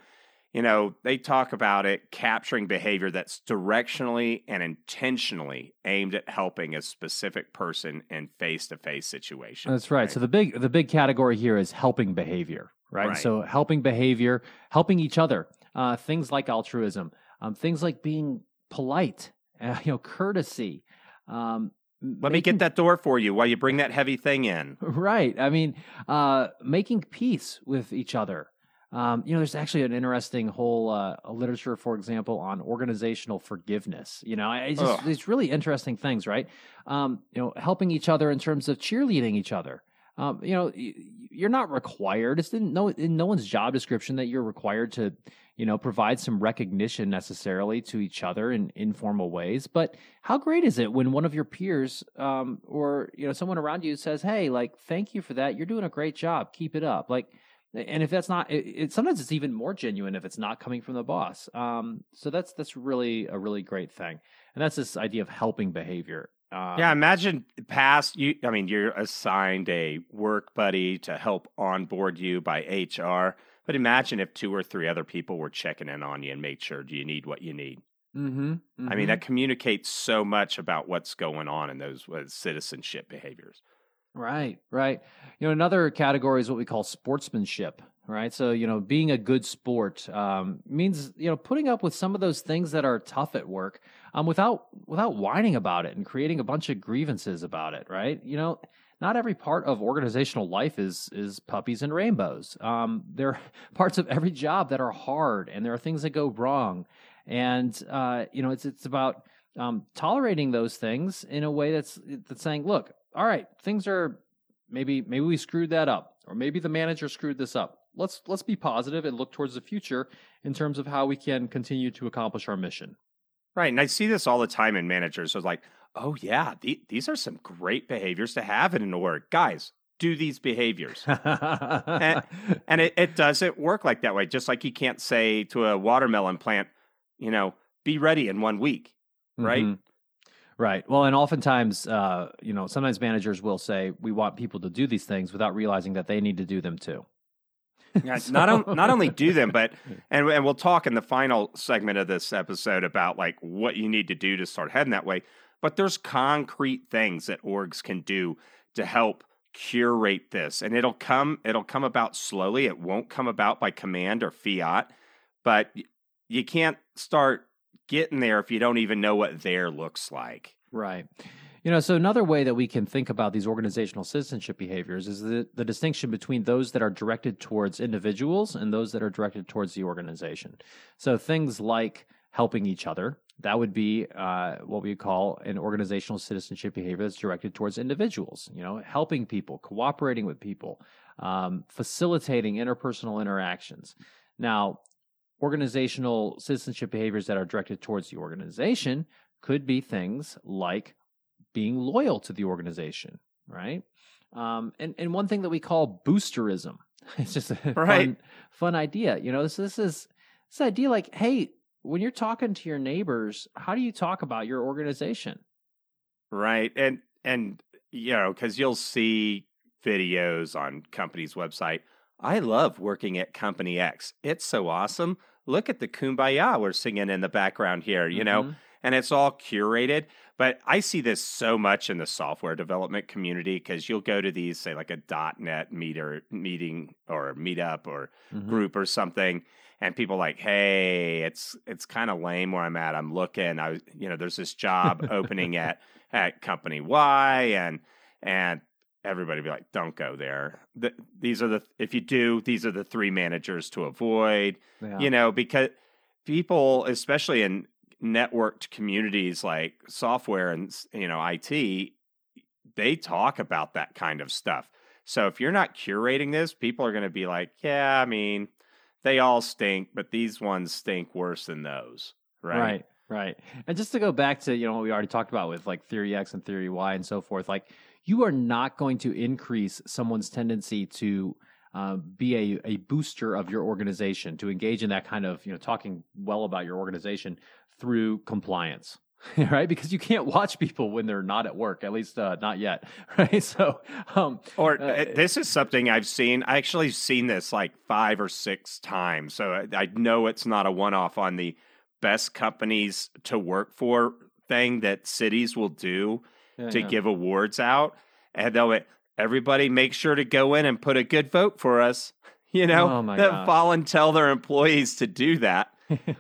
you know, they talk about it capturing behavior that's directionally and intentionally aimed at helping a specific person in face-to-face situations. That's right. So the big the big category here is helping behavior, right? Right. So helping behavior, helping each other, uh, things like altruism, um, things like being polite, uh, you know, courtesy. Um, Let me get that door for you while you bring that heavy thing in. Right. I mean, uh, making peace with each other. Um, you know, there's actually an interesting whole uh, literature, for example, on organizational forgiveness. You know, it's just really interesting things, right? Um, you know, helping each other in terms of cheerleading each other. Um, you know, you're not required. It's in no in no one's job description that you're required to, you know, provide some recognition necessarily to each other in informal ways. But how great is it when one of your peers um, or you know someone around you says, "Hey, like, thank you for that. You're doing a great job. Keep it up." Like, and if that's not, it, it, sometimes it's even more genuine if it's not coming from the boss. Um, so that's that's really a really great thing, and that's this idea of helping behavior. Um, yeah, imagine past you. I mean, you're assigned a work buddy to help onboard you by HR. But imagine if two or three other people were checking in on you and made sure do you need what you need. Mm-hmm, I mean, that communicates so much about what's going on in those uh, citizenship behaviors. Right, right. You know, another category is what we call sportsmanship, right? So, you know, being a good sport um, means you know putting up with some of those things that are tough at work, um, without without whining about it and creating a bunch of grievances about it, right? You know, not every part of organizational life is is puppies and rainbows. Um, there are parts of every job that are hard, and there are things that go wrong, and uh, you know, it's it's about um, tolerating those things in a way that's that's saying, look, all right, things are maybe maybe we screwed that up, or maybe the manager screwed this up. Let's let's be positive and look towards the future in terms of how we can continue to accomplish our mission. Right, and I see this all the time in managers. So it's like, oh yeah, the, these are some great behaviors to have in an org, guys. Do these behaviors, and, and it, it doesn't work like that way. Just like you can't say to a watermelon plant, you know, be ready in one week, right? Mhm. Right. Well, and oftentimes, uh, you know, sometimes managers will say we want people to do these things without realizing that they need to do them too. Yeah, So- not on, not only do them, but and and we'll talk in the final segment of this episode about like what you need to do to start heading that way. But there's concrete things that orgs can do to help curate this, and it'll come it'll come about slowly. It won't come about by command or fiat, but you can't start getting there if you don't even know what there looks like. Right. You know, so another way that we can think about these organizational citizenship behaviors is the, the distinction between those that are directed towards individuals and those that are directed towards the organization. So things like helping each other, that would be uh, what we call an organizational citizenship behavior that's directed towards individuals, you know, helping people, cooperating with people, um, facilitating interpersonal interactions. Now, organizational citizenship behaviors that are directed towards the organization could be things like being loyal to the organization, right? Um, and and one thing that we call boosterism. It's just a Right. fun, fun idea. You know, this this is this idea like, hey, when you're talking to your neighbors, how do you talk about your organization? Right. And and you know, cuz you'll see videos on company's website. I love working at company X. It's so awesome. Look at the kumbaya we're singing in the background here, you know, Mhm. and it's all curated. But I see this so much in the software development community because you'll go to these, say, like a dot .NET meter meeting or meetup or Mhm. group or something and people like hey it's it's kind of lame where i'm at i'm looking i you know there's this job opening at at company y and and everybody be like don't go there the, these are the if you do these are the three managers to avoid Yeah. you know because people especially in networked communities like software and you know IT they talk about that kind of stuff so if you're not curating this people are going to be like yeah i mean they all stink but these ones stink worse than those right Right, right. And just to go back to, you know, what we already talked about with like theory X and theory Y and so forth, like you are not going to increase someone's tendency to uh, be a, a booster of your organization, to engage in that kind of, you know, talking well about your organization through compliance. Right, because you can't watch people when they're not at work, at least uh, not yet. Right, so um, Or Uh, uh, this is something I've seen. I actually seen this like five or six times, so I, I know it's not a one-off on the best companies to work for thing that cities will do yeah, to yeah. give awards out, and they'll be, everybody make sure to go in and put a good vote for us. You know, Oh, my They'll gosh. volunteer their employees to do that.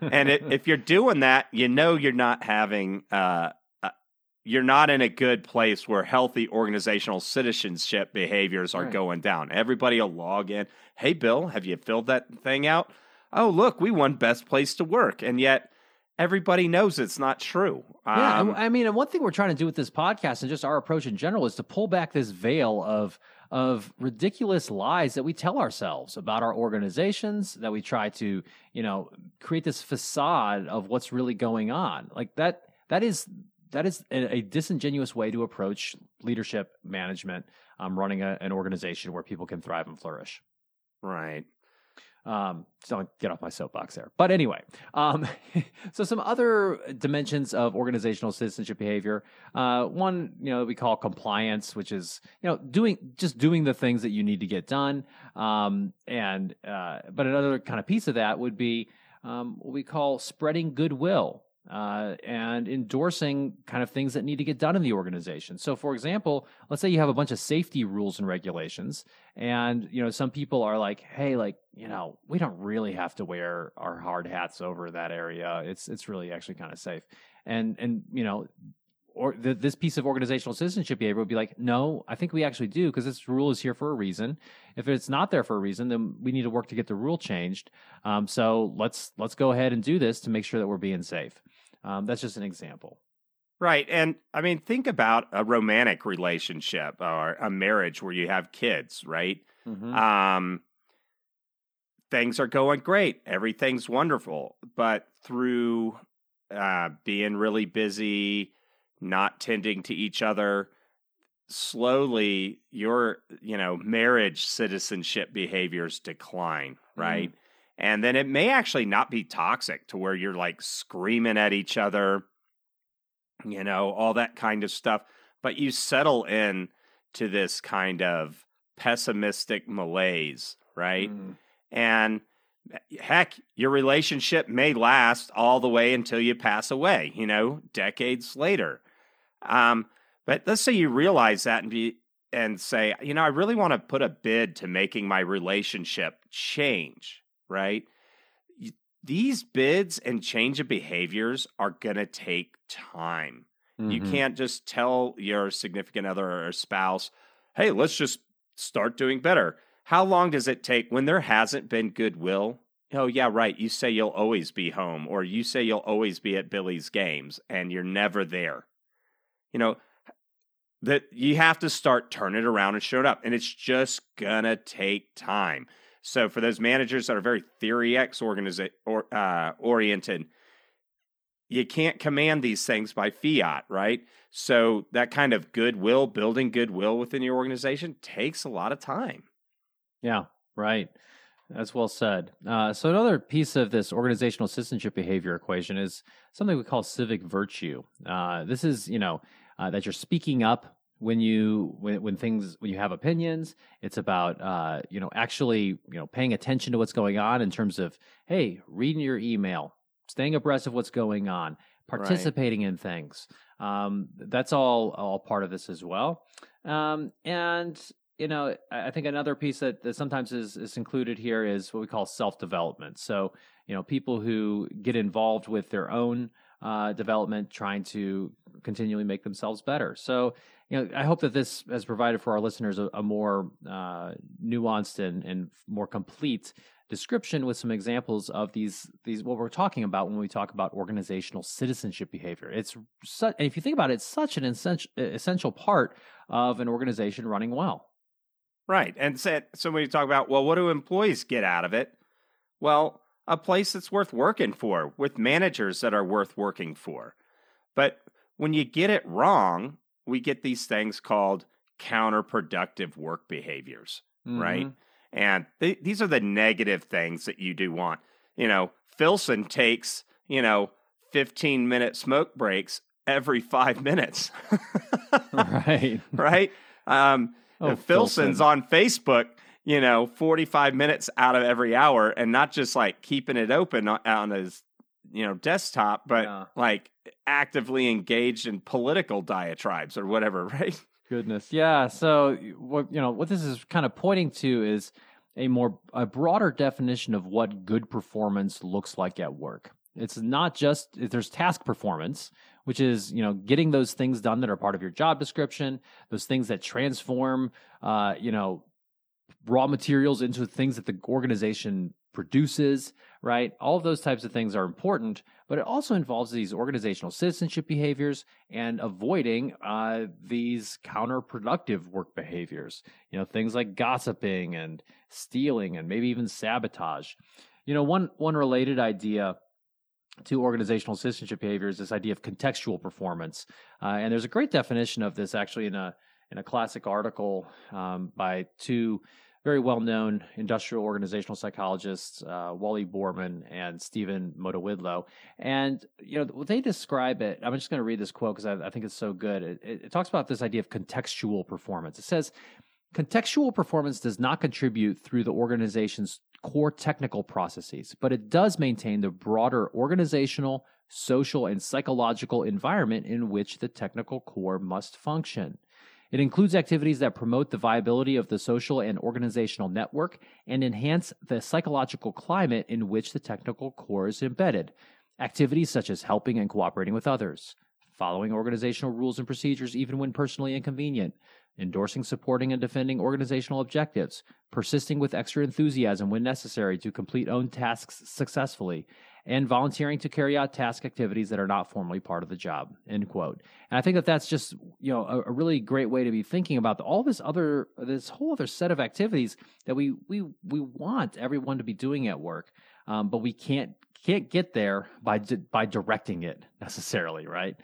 and it, if you're doing that, you know you're not having, uh, uh, you're not in a good place where healthy organizational citizenship behaviors are Right. going down. Everybody will log in. Hey, Bill, have you filled that thing out? Oh, look, we won best place to work, and yet everybody knows it's not true. Yeah, Um, I mean, and one thing we're trying to do with this podcast and just our approach in general is to pull back this veil of of ridiculous lies that we tell ourselves about our organizations. That we try to, you know, create this facade of what's really going on. Like that. That is that is a, a disingenuous way to approach leadership management. Um, running a, an organization where people can thrive and flourish. right. Um, so I'll get off my soapbox there. But anyway, um, so some other dimensions of organizational citizenship behavior. Uh, one, you know, we call compliance, which is you know doing just doing the things that you need to get done. Um, and uh, but another kind of piece of that would be um, what we call spreading goodwill uh, and endorsing kind of things that need to get done in the organization. So, for example, let's say you have a bunch of safety rules and regulations, and you know some people are like, "Hey, like you know, we don't really have to wear our hard hats over that area. It's it's really actually kind of safe." And and you know, or th- this piece of organizational citizenship behavior would be like, no, I think we actually do because this rule is here for a reason. If it's not there for a reason, then we need to work to get the rule changed. Um, so let's let's go ahead and do this to make sure that we're being safe. Um, that's just an example. Right. And I mean, think about a romantic relationship or a marriage where you have kids, right? Mm-hmm. Um, things are going great, everything's wonderful. But through uh, being really busy, not tending to each other, slowly your you know marriage citizenship behaviors decline right mm. And then it may actually not be toxic to where you're like screaming at each other you know all that kind of stuff but you settle in to this kind of pessimistic malaise right? Mm. and heck your relationship may last all the way until you pass away you know decades later. Um, but let's say you realize that and be and say, you know, I really want to put a bid to making my relationship change, right? These bids and change of behaviors are going to take time. Mm-hmm. You can't just tell your significant other or spouse, hey, let's just start doing better. How long does it take when there hasn't been goodwill? Oh, yeah, right. You say you'll always be home, or you say you'll always be at Billy's games, and you're never there you know, that you have to start turning it around and showing up. And it's just gonna take time. So for those managers that are very theory X organiza- or, uh, oriented, you can't command these things by fiat, right? So that kind of goodwill, building goodwill within your organization takes a lot of time. Yeah, right. That's well said. Uh, so another piece of this organizational citizenship behavior equation is something we call civic virtue. Uh, this is, you know, uh, that you're speaking up when you when, when things when you have opinions it's about uh, you know actually you know paying attention to what's going on in terms of hey reading your email staying abreast of what's going on participating right. in things um, that's all all part of this as well um, and you know i think another piece that, that sometimes is, is included here is what we call self-development so you know people who get involved with their own uh, development, trying to continually make themselves better. So, you know, I hope that this has provided for our listeners a, a more uh, nuanced and, and more complete description with some examples of these these what we're talking about when we talk about organizational citizenship behavior. It's such, and if you think about it, it's such an essential essential part of an organization running well. Right, and so, so when you talk about well, what do employees get out of it? Well, a place that's worth working for with managers that are worth working for. But when you get it wrong, we get these things called counterproductive work behaviors, mm-hmm. right? And th- these are the negative things that you do want. You know, Filson takes, you know, 15 minute smoke breaks every five minutes. right. Right. Um, oh, Filson's Filson. on Facebook you know, 45 minutes out of every hour and not just like keeping it open on his, you know, desktop, but yeah. like actively engaged in political diatribes or whatever, right? Goodness. Yeah. So what, you know, what this is kind of pointing to is a more, a broader definition of what good performance looks like at work. It's not just, there's task performance, which is you know getting those things done that are part of your job description those things that transform uh, you know raw materials into things that the organization produces, right? All of those types of things are important, but it also involves these organizational citizenship behaviors and avoiding uh, these counterproductive work behaviors. You know, things like gossiping and stealing and maybe even sabotage. You know, one one related idea to organizational citizenship behavior is this idea of contextual performance, uh, and there's a great definition of this actually in a in a classic article um, by two very well known industrial organizational psychologists, uh, Wally Borman and Stephen Motowidlo. And, you know, they describe it. I'm just going to read this quote because I, I, think it's so good. It, it, it talks about this idea of contextual performance. It says, Contextual performance does not contribute through the organization's core technical processes, but it does maintain the broader organizational, social, and psychological environment in which the technical core must function. It includes activities that promote the viability of the social and organizational network and enhance the psychological climate in which the technical core is embedded. Activities such as helping and cooperating with others, following organizational rules and procedures even when personally inconvenient, endorsing, supporting, and defending organizational objectives, persisting with extra enthusiasm when necessary to complete own tasks successfully, and volunteering to carry out task activities that are not formally part of the job. End quote. And I think that that's just you know a, a really great way to be thinking about the, all this other this whole other set of activities that we we we want everyone to be doing at work, um, but we can't can't get there by by directing it necessarily, right?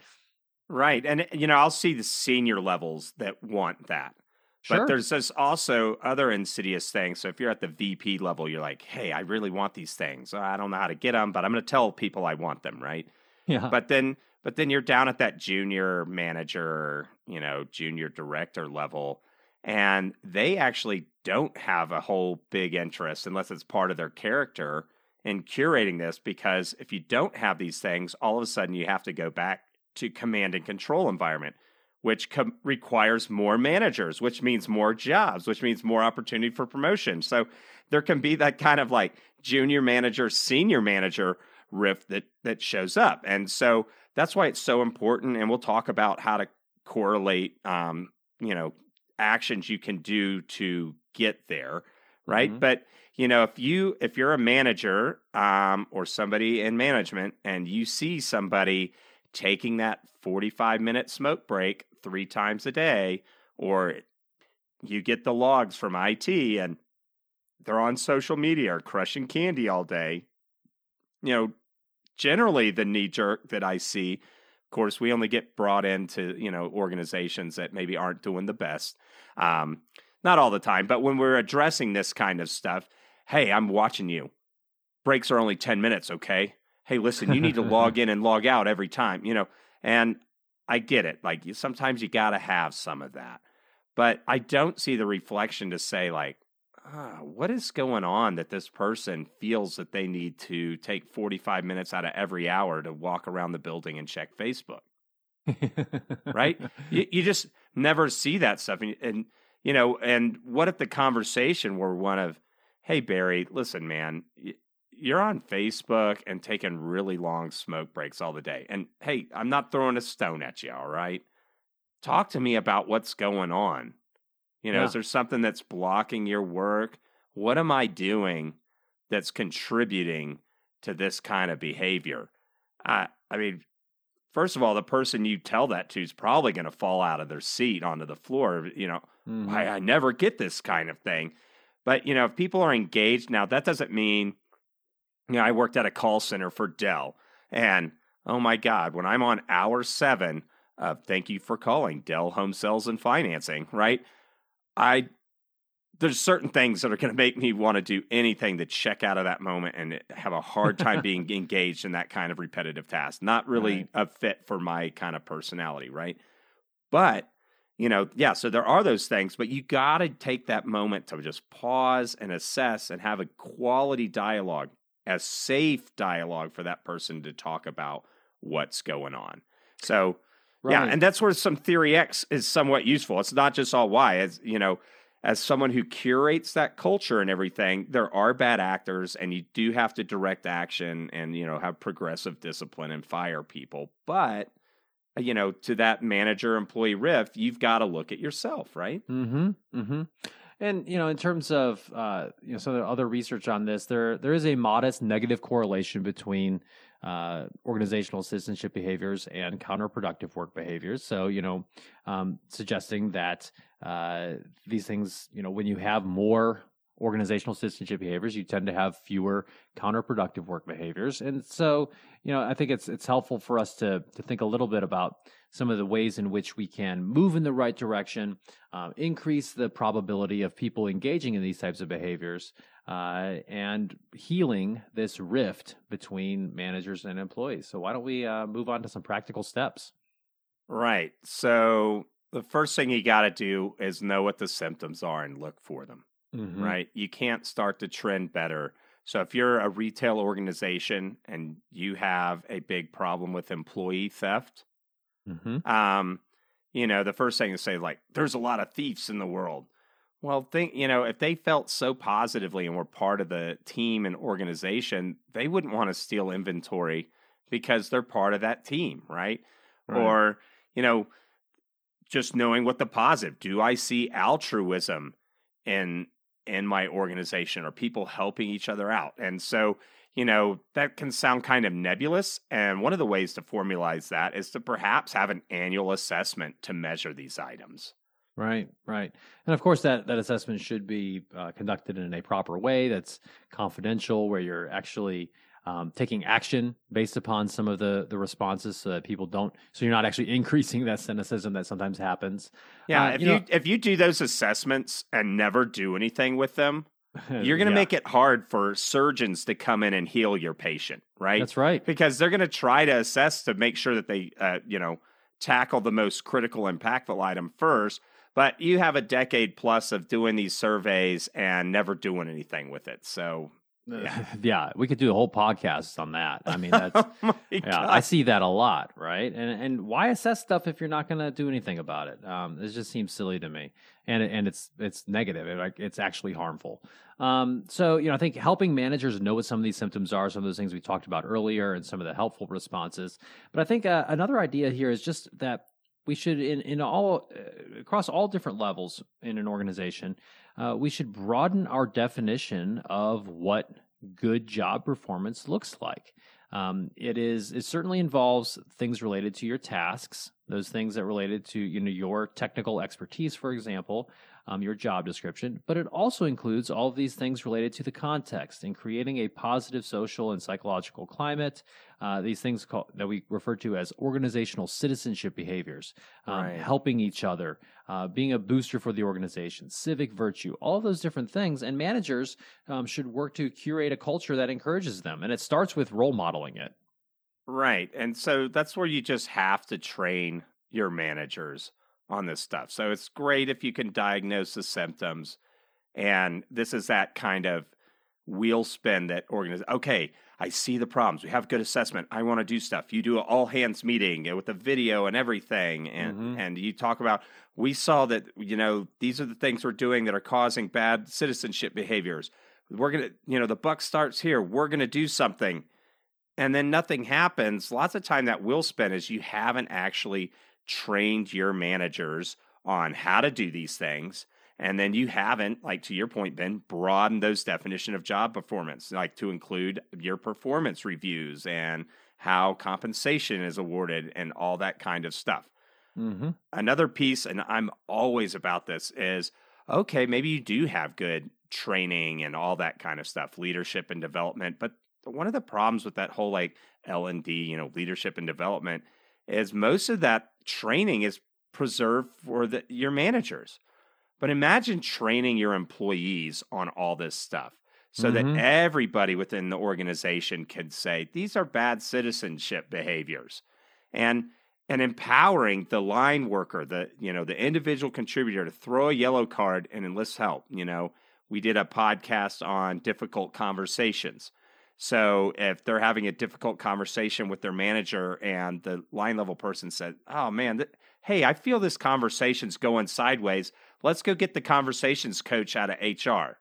Right. And, you know, I'll see the senior levels that want that. Sure. But there's just also other insidious things. So if you're at the VP level, you're like, hey, I really want these things. I don't know how to get them, but I'm going to tell people I want them, right? Yeah. But then, but then you're down at that junior manager, you know, junior director level, and they actually don't have a whole big interest unless it's part of their character in curating this. Because if you don't have these things, all of a sudden you have to go back to command and control environment, which com- requires more managers, which means more jobs, which means more opportunity for promotion. So there can be that kind of like junior manager, senior manager rift that that shows up, and so that's why it's so important. And we'll talk about how to correlate, um, you know, actions you can do to get there, right? Mm-hmm. But you know, if you if you're a manager um, or somebody in management and you see somebody taking that 45 minute smoke break three times a day, or you get the logs from IT and they're on social media or crushing candy all day. You know, generally the knee jerk that I see, of course, we only get brought into, you know, organizations that maybe aren't doing the best. Um, not all the time, but when we're addressing this kind of stuff, hey, I'm watching you. Breaks are only 10 minutes, okay? hey, listen, you need to log in and log out every time, you know. And I get it. Like sometimes you got to have some of that. But I don't see the reflection to say, like, oh, what is going on that this person feels that they need to take 45 minutes out of every hour to walk around the building and check Facebook? right? You, you, just never see that stuff. And, and, you know, and what if the conversation were one of, hey, Barry, listen, man, you're on Facebook and taking really long smoke breaks all the day. And hey, I'm not throwing a stone at you, all right? Talk to me about what's going on. You know, yeah. is there something that's blocking your work? What am I doing that's contributing to this kind of behavior? I I mean, first of all, the person you tell that to is probably going to fall out of their seat onto the floor. You know, mm-hmm. I, I never get this kind of thing. But you know, if people are engaged now, that doesn't mean you know, I worked at a call center for Dell, and oh my God, when I'm on hour seven, uh, thank you for calling Dell Home Sales and Financing, right? I there's certain things that are going to make me want to do anything to check out of that moment and have a hard time being engaged in that kind of repetitive task. Not really right. a fit for my kind of personality, right? But you know, yeah, so there are those things, but you got to take that moment to just pause and assess and have a quality dialogue a safe dialogue for that person to talk about what's going on. So, right. yeah, and that's where some theory X is somewhat useful. It's not just all Y. As you know, as someone who curates that culture and everything, there are bad actors, and you do have to direct action and you know have progressive discipline and fire people. But you know, to that manager employee rift, you've got to look at yourself, right? Mm-hmm. Mm-hmm. And you know, in terms of uh, you know some of the other research on this, there there is a modest negative correlation between uh, organizational citizenship behaviors and counterproductive work behaviors. So you know, um, suggesting that uh, these things, you know, when you have more organizational citizenship behaviors, you tend to have fewer counterproductive work behaviors. And so, you know, I think it's it's helpful for us to to think a little bit about some of the ways in which we can move in the right direction, uh, increase the probability of people engaging in these types of behaviors, uh, and healing this rift between managers and employees. So, why don't we uh, move on to some practical steps? Right. So, the first thing you got to do is know what the symptoms are and look for them. Mm-hmm. Right. You can't start to trend better. So, if you're a retail organization and you have a big problem with employee theft, mm-hmm. um, you know, the first thing to say, like, there's a lot of thieves in the world. Well, think, you know, if they felt so positively and were part of the team and organization, they wouldn't want to steal inventory because they're part of that team, right? right? Or, you know, just knowing what the positive. Do I see altruism in in my organization? Are people helping each other out? And so, you know, that can sound kind of nebulous. And one of the ways to formalize that is to perhaps have an annual assessment to measure these items. Right, right, and of course that that assessment should be uh, conducted in a proper way that's confidential, where you're actually um, taking action based upon some of the the responses so that people don't so you're not actually increasing that cynicism that sometimes happens yeah uh, if you, know, if you do those assessments and never do anything with them you're going to yeah. make it hard for surgeons to come in and heal your patient right that's right because they're going to try to assess to make sure that they uh, you know tackle the most critical impactful item first but you have a decade plus of doing these surveys and never doing anything with it so yeah. yeah, we could do a whole podcast on that. I mean, that's oh yeah, I see that a lot, right? And and why assess stuff if you're not going to do anything about it? Um, it just seems silly to me, and and it's it's negative. It, it's actually harmful. Um, so you know, I think helping managers know what some of these symptoms are, some of those things we talked about earlier, and some of the helpful responses. But I think uh, another idea here is just that we should in in all uh, across all different levels in an organization uh, we should broaden our definition of what good job performance looks like um, it is it certainly involves things related to your tasks those things that related to you know your technical expertise for example um, your job description, but it also includes all of these things related to the context and creating a positive social and psychological climate. Uh, these things call, that we refer to as organizational citizenship behaviors, um, right. helping each other, uh, being a booster for the organization, civic virtue, all of those different things. And managers um, should work to curate a culture that encourages them. And it starts with role modeling it. Right. And so that's where you just have to train your managers on this stuff. So it's great if you can diagnose the symptoms. And this is that kind of wheel spin that organize. Okay, I see the problems. We have good assessment. I want to do stuff. You do an all hands meeting with a video and everything, and mm-hmm. and you talk about. We saw that you know these are the things we're doing that are causing bad citizenship behaviors. We're gonna, you know, the buck starts here. We're gonna do something, and then nothing happens. Lots of time that wheel spin is you haven't actually trained your managers on how to do these things and then you haven't like to your point ben broadened those definition of job performance like to include your performance reviews and how compensation is awarded and all that kind of stuff mm-hmm. another piece and i'm always about this is okay maybe you do have good training and all that kind of stuff leadership and development but one of the problems with that whole like l&d you know leadership and development is most of that training is preserved for the, your managers. But imagine training your employees on all this stuff so mm-hmm. that everybody within the organization can say these are bad citizenship behaviors. And and empowering the line worker, the you know, the individual contributor to throw a yellow card and enlist help, you know. We did a podcast on difficult conversations. So if they're having a difficult conversation with their manager and the line level person said, "Oh man, th- hey, I feel this conversation's going sideways. Let's go get the conversations coach out of HR,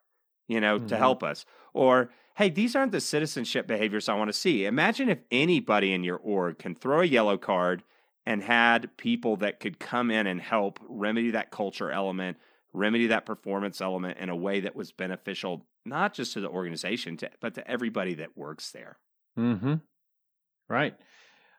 you know, mm-hmm. to help us." Or, "Hey, these aren't the citizenship behaviors I want to see." Imagine if anybody in your org can throw a yellow card and had people that could come in and help remedy that culture element, remedy that performance element in a way that was beneficial not just to the organization, to, but to everybody that works there. Hmm. Right.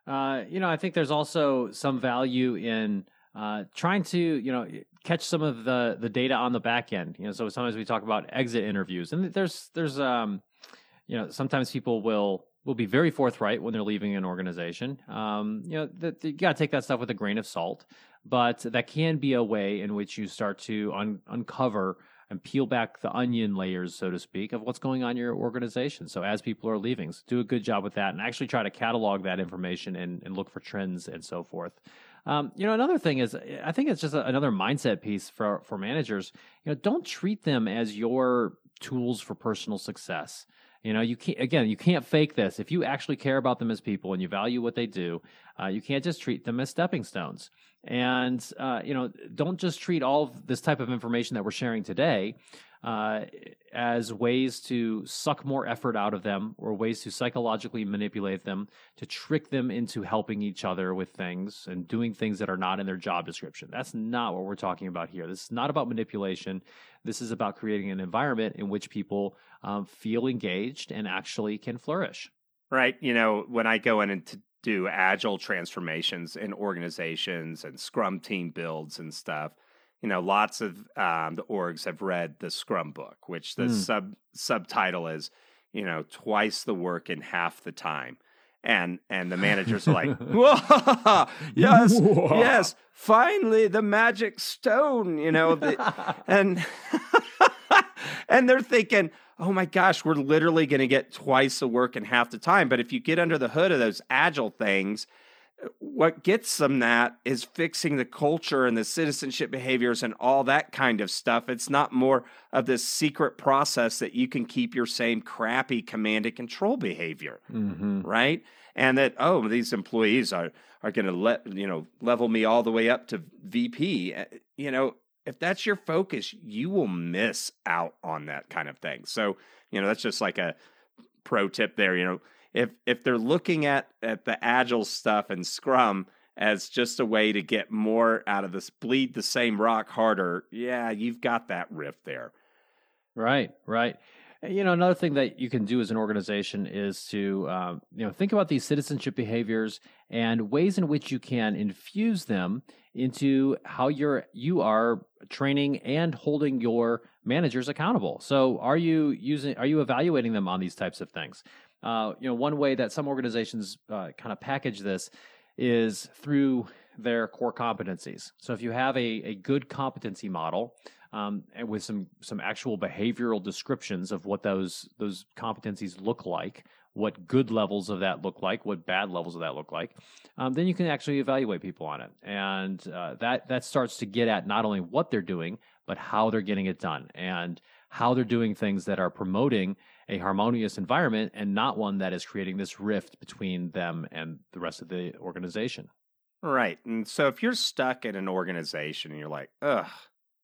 Uh, you know, I think there's also some value in uh, trying to, you know, catch some of the the data on the back end. You know, so sometimes we talk about exit interviews, and there's there's um, you know, sometimes people will will be very forthright when they're leaving an organization. Um, you know, you got to take that stuff with a grain of salt, but that can be a way in which you start to un- uncover and peel back the onion layers, so to speak, of what's going on in your organization. So as people are leaving, so do a good job with that and actually try to catalog that information and, and look for trends and so forth. Um, you know, another thing is, I think it's just a, another mindset piece for for managers. You know, don't treat them as your tools for personal success. You know, you can't, again, you can't fake this. If you actually care about them as people and you value what they do, uh, you can't just treat them as stepping stones. And, uh, you know, don't just treat all of this type of information that we're sharing today uh, as ways to suck more effort out of them or ways to psychologically manipulate them, to trick them into helping each other with things and doing things that are not in their job description. That's not what we're talking about here. This is not about manipulation. This is about creating an environment in which people um, feel engaged and actually can flourish. Right. You know, when I go in and do agile transformations in organizations and scrum team builds and stuff, you know, lots of um, the orgs have read the Scrum book, which the mm. sub subtitle is, you know, twice the work in half the time. And and the managers are like, Whoa, yes, yes, finally the magic stone, you know, the, and and they're thinking, oh my gosh, we're literally going to get twice the work in half the time. But if you get under the hood of those agile things, what gets them that is fixing the culture and the citizenship behaviors and all that kind of stuff. It's not more of this secret process that you can keep your same crappy command and control behavior, mm-hmm. right? And that oh, these employees are are going to let you know level me all the way up to VP. Eh, you know, if that's your focus, you will miss out on that kind of thing. So you know, that's just like a pro tip there. You know if if they're looking at at the agile stuff and Scrum as just a way to get more out of this, bleed the same rock harder, yeah, you've got that rift there. Right, right. You know, another thing that you can do as an organization is to, um, you know, think about these citizenship behaviors and ways in which you can infuse them into how you're you are training and holding your managers accountable. So, are you using? Are you evaluating them on these types of things? Uh, you know, one way that some organizations uh, kind of package this is through their core competencies. So if you have a, a good competency model um, and with some some actual behavioral descriptions of what those those competencies look like, what good levels of that look like, what bad levels of that look like, um, then you can actually evaluate people on it, and uh, that that starts to get at not only what they're doing but how they're getting it done and how they're doing things that are promoting a harmonious environment and not one that is creating this rift between them and the rest of the organization. Right. And so if you're stuck in an organization and you're like, ugh,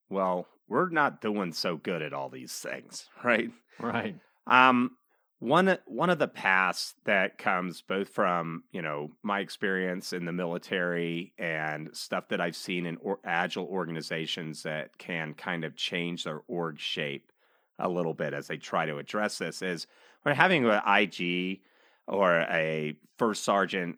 well, we're not doing so good at all these things, right? Right. Um, one uh, one of the paths that comes both from you know my experience in the military and stuff that I've seen in or, agile organizations that can kind of change their org shape a little bit as they try to address this is when having an IG or a first sergeant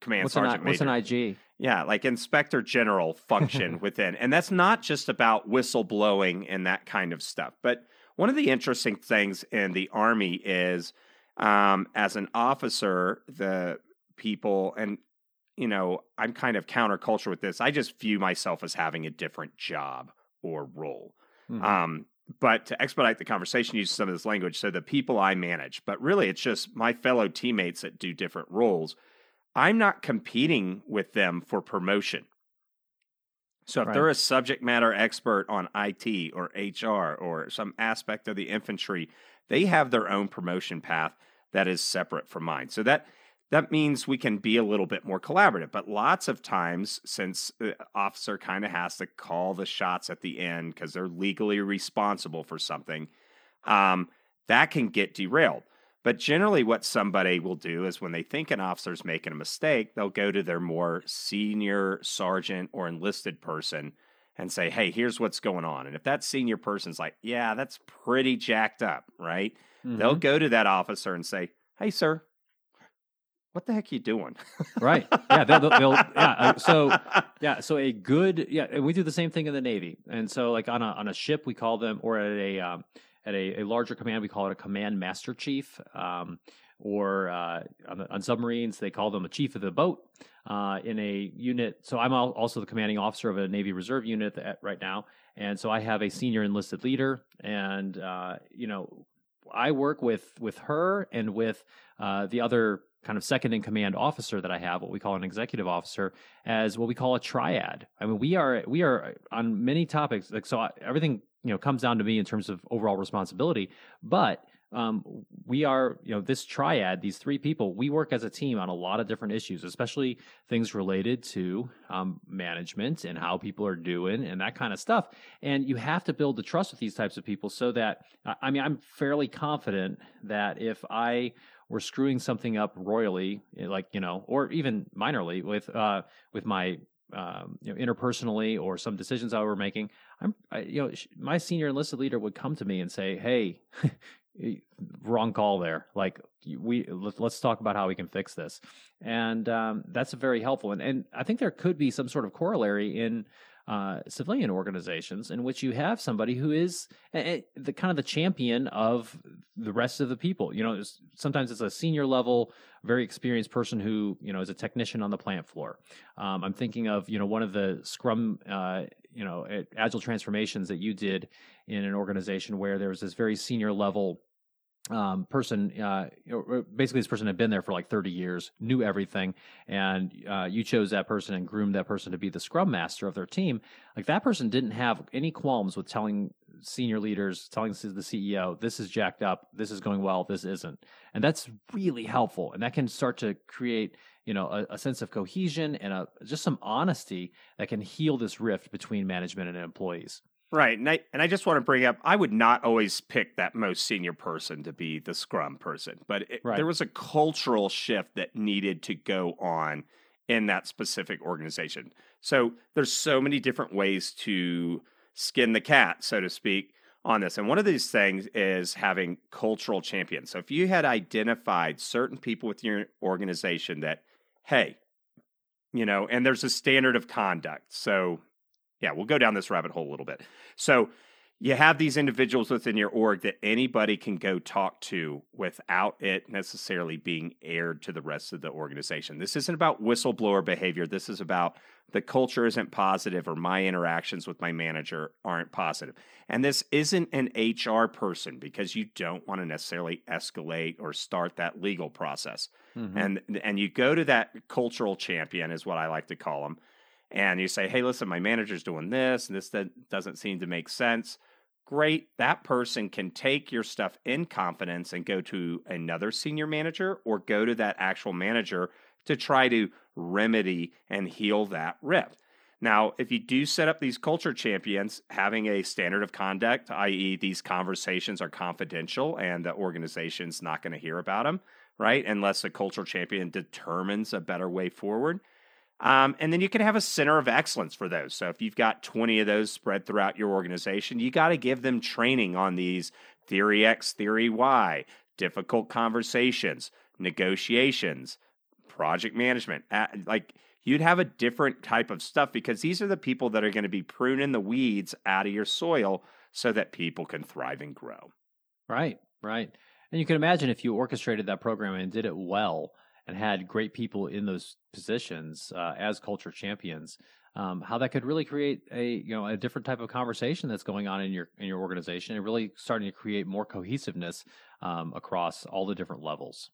command what's sergeant an, what's an IG? Yeah, like inspector general function within. And that's not just about whistleblowing and that kind of stuff. But one of the interesting things in the Army is um, as an officer, the people, and, you know, I'm kind of counterculture with this. I just view myself as having a different job or role. Mm-hmm. Um, but to expedite the conversation, use some of this language. So the people I manage, but really it's just my fellow teammates that do different roles. I'm not competing with them for promotion. So if right. they're a subject matter expert on IT or HR or some aspect of the infantry, they have their own promotion path that is separate from mine. So that that means we can be a little bit more collaborative. But lots of times, since the officer kind of has to call the shots at the end because they're legally responsible for something, um, that can get derailed. But generally, what somebody will do is when they think an officer's making a mistake, they'll go to their more senior sergeant or enlisted person and say, hey, here's what's going on. And if that senior person's like, yeah, that's pretty jacked up, right? Mm-hmm. They'll go to that officer and say, hey, sir, what the heck are you doing? right. Yeah. They'll, they'll, yeah. Uh, so yeah. So a good yeah. And we do the same thing in the Navy. And so like on a on a ship, we call them or at a um, at a, a larger command, we call it a command master chief. Um, or uh, on, on, submarines they call them a chief of the boat. Uh, in a unit, so I'm also the commanding officer of a Navy Reserve unit right now, and so I have a senior enlisted leader, and uh, you know I work with with her and with uh, the other kind of second in command officer that I have, what we call an executive officer, as what we call a triad. I mean, we are we are on many topics. Like so, everything you know comes down to me in terms of overall responsibility, but um, we are, you know, this triad, these three people, we work as a team on a lot of different issues, especially things related to um, management and how people are doing and that kind of stuff. And you have to build the trust with these types of people so that, I mean, I'm fairly confident that if I were screwing something up royally, eh, like, you know, or even minorly with, uh, with my um, you know, interpersonally or some decisions I were making, I'm, I, you know, my senior enlisted leader would come to me and say, "Hey, wrong call there. Like we let's talk about how we can fix this, and um, that's very helpful. And and I think there could be some sort of corollary in uh, civilian organizations in which you have somebody who is the kind of the champion of the rest of the people. You know, it's, sometimes it's a senior level, very experienced person who you know is a technician on the plant floor. Um, I'm thinking of you know one of the Scrum. Uh, you know, agile transformations that you did in an organization where there was this very senior level um, person, uh, basically this person had been there for like 30 years, knew everything, and uh, you chose that person and groomed that person to be the scrum master of their team. Like that person didn't have any qualms with telling senior leaders, telling the CEO, this is jacked up, this is going well, this isn't. And that's really helpful. And that can start to create, you know, a, a sense of cohesion and a, just some honesty that can heal this rift between management and employees. Right. And I, and I just want to bring up I would not always pick that most senior person to be the scrum person, but it, right. there was a cultural shift that needed to go on in that specific organization. So there's so many different ways to skin the cat, so to speak, on this. And one of these things is having cultural champions. So if you had identified certain people within your organization that, hey, you know, and there's a standard of conduct. So yeah, we'll go down this rabbit hole a little bit. So you have these individuals within your org that anybody can go talk to without it necessarily being aired to the rest of the organization. This isn't about whistleblower behavior. This is about the culture isn't positive or my interactions with my manager aren't positive. And this isn't an HR person because you don't want to necessarily escalate or start that legal process. Mm-hmm. And and you go to that cultural champion is what I like to call them and you say, hey, listen, my manager's doing this, and this doesn't seem to make sense. Great. That person can take your stuff in confidence and go to another senior manager or go to that actual manager to try to remedy and heal that rift. Now, if you do set up these culture champions, having a standard of conduct, i.e., these conversations are confidential and the organization's not going to hear about them, right? Unless a culture champion determines a better way forward um, and then you can have a center of excellence for those. So if you've got 20 of those spread throughout your organization, you got to give them training on these theory X, theory Y, difficult conversations, negotiations, project management. Like you'd have a different type of stuff because these are the people that are going to be pruning the weeds out of your soil so that people can thrive and grow. Right, right. And you can imagine if you orchestrated that program and did it well, and had great people in those positions uh, as culture champions, um, how that could really create a you know a different type of conversation that's going on in your in your organization and really starting to create more cohesiveness um, across all the different levels.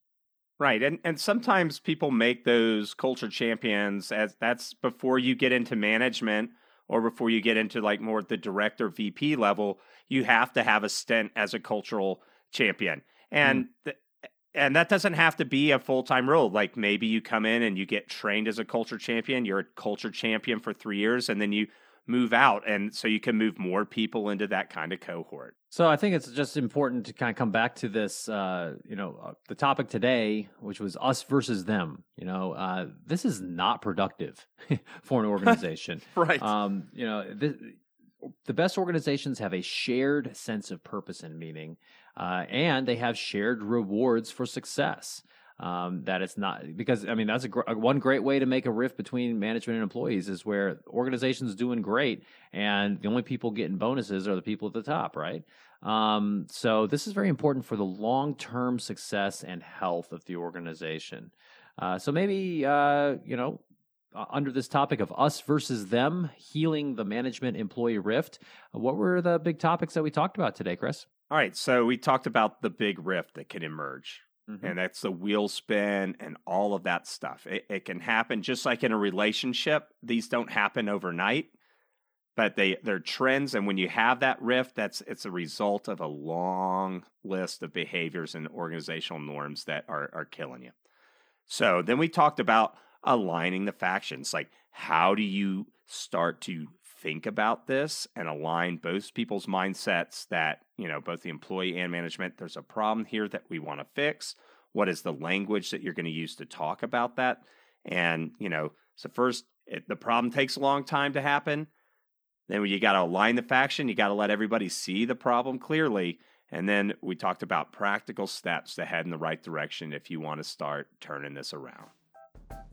Right, and and sometimes people make those culture champions as that's before you get into management or before you get into like more the director VP level. You have to have a stint as a cultural champion, and mm and that doesn't have to be a full-time role like maybe you come in and you get trained as a culture champion you're a culture champion for three years and then you move out and so you can move more people into that kind of cohort. So i think it's just important to kind of come back to this uh, you know uh, the topic today which was us versus them you know uh, this is not productive for an organization. Right. Um, you know this, the best organizations have a shared sense of purpose and meaning uh, and they have shared rewards for success. Um, that it's not because I mean that's a, gr- one great way to make a rift between management and employees is where organizations doing great and the only people getting bonuses are the people at the top, right? Um, so this is very important for the long term success and health of the organization. Uh, so maybe uh, you know uh, under this topic of us versus them, healing the management employee rift. What were the big topics that we talked about today, Chris? All right, so we talked about the big rift that can emerge, mm-hmm. and that's the wheel spin and all of that stuff. It, it can happen just like in a relationship. These don't happen overnight, but they they're trends, and when you have that rift, that's it's a result of a long list of behaviors and organizational norms that are are killing you. So then we talked about aligning the factions. Like, how do you start to think about this and align both people's mindsets that, you know, both the employee and management, there's a problem here that we want to fix. What is the language that you're going to use to talk about that? And, you know, so first, it, the problem takes a long time to happen. Then you got to align the faction, you got to let everybody see the problem clearly. And then we talked about practical steps to head in the right direction if you want to start turning this around.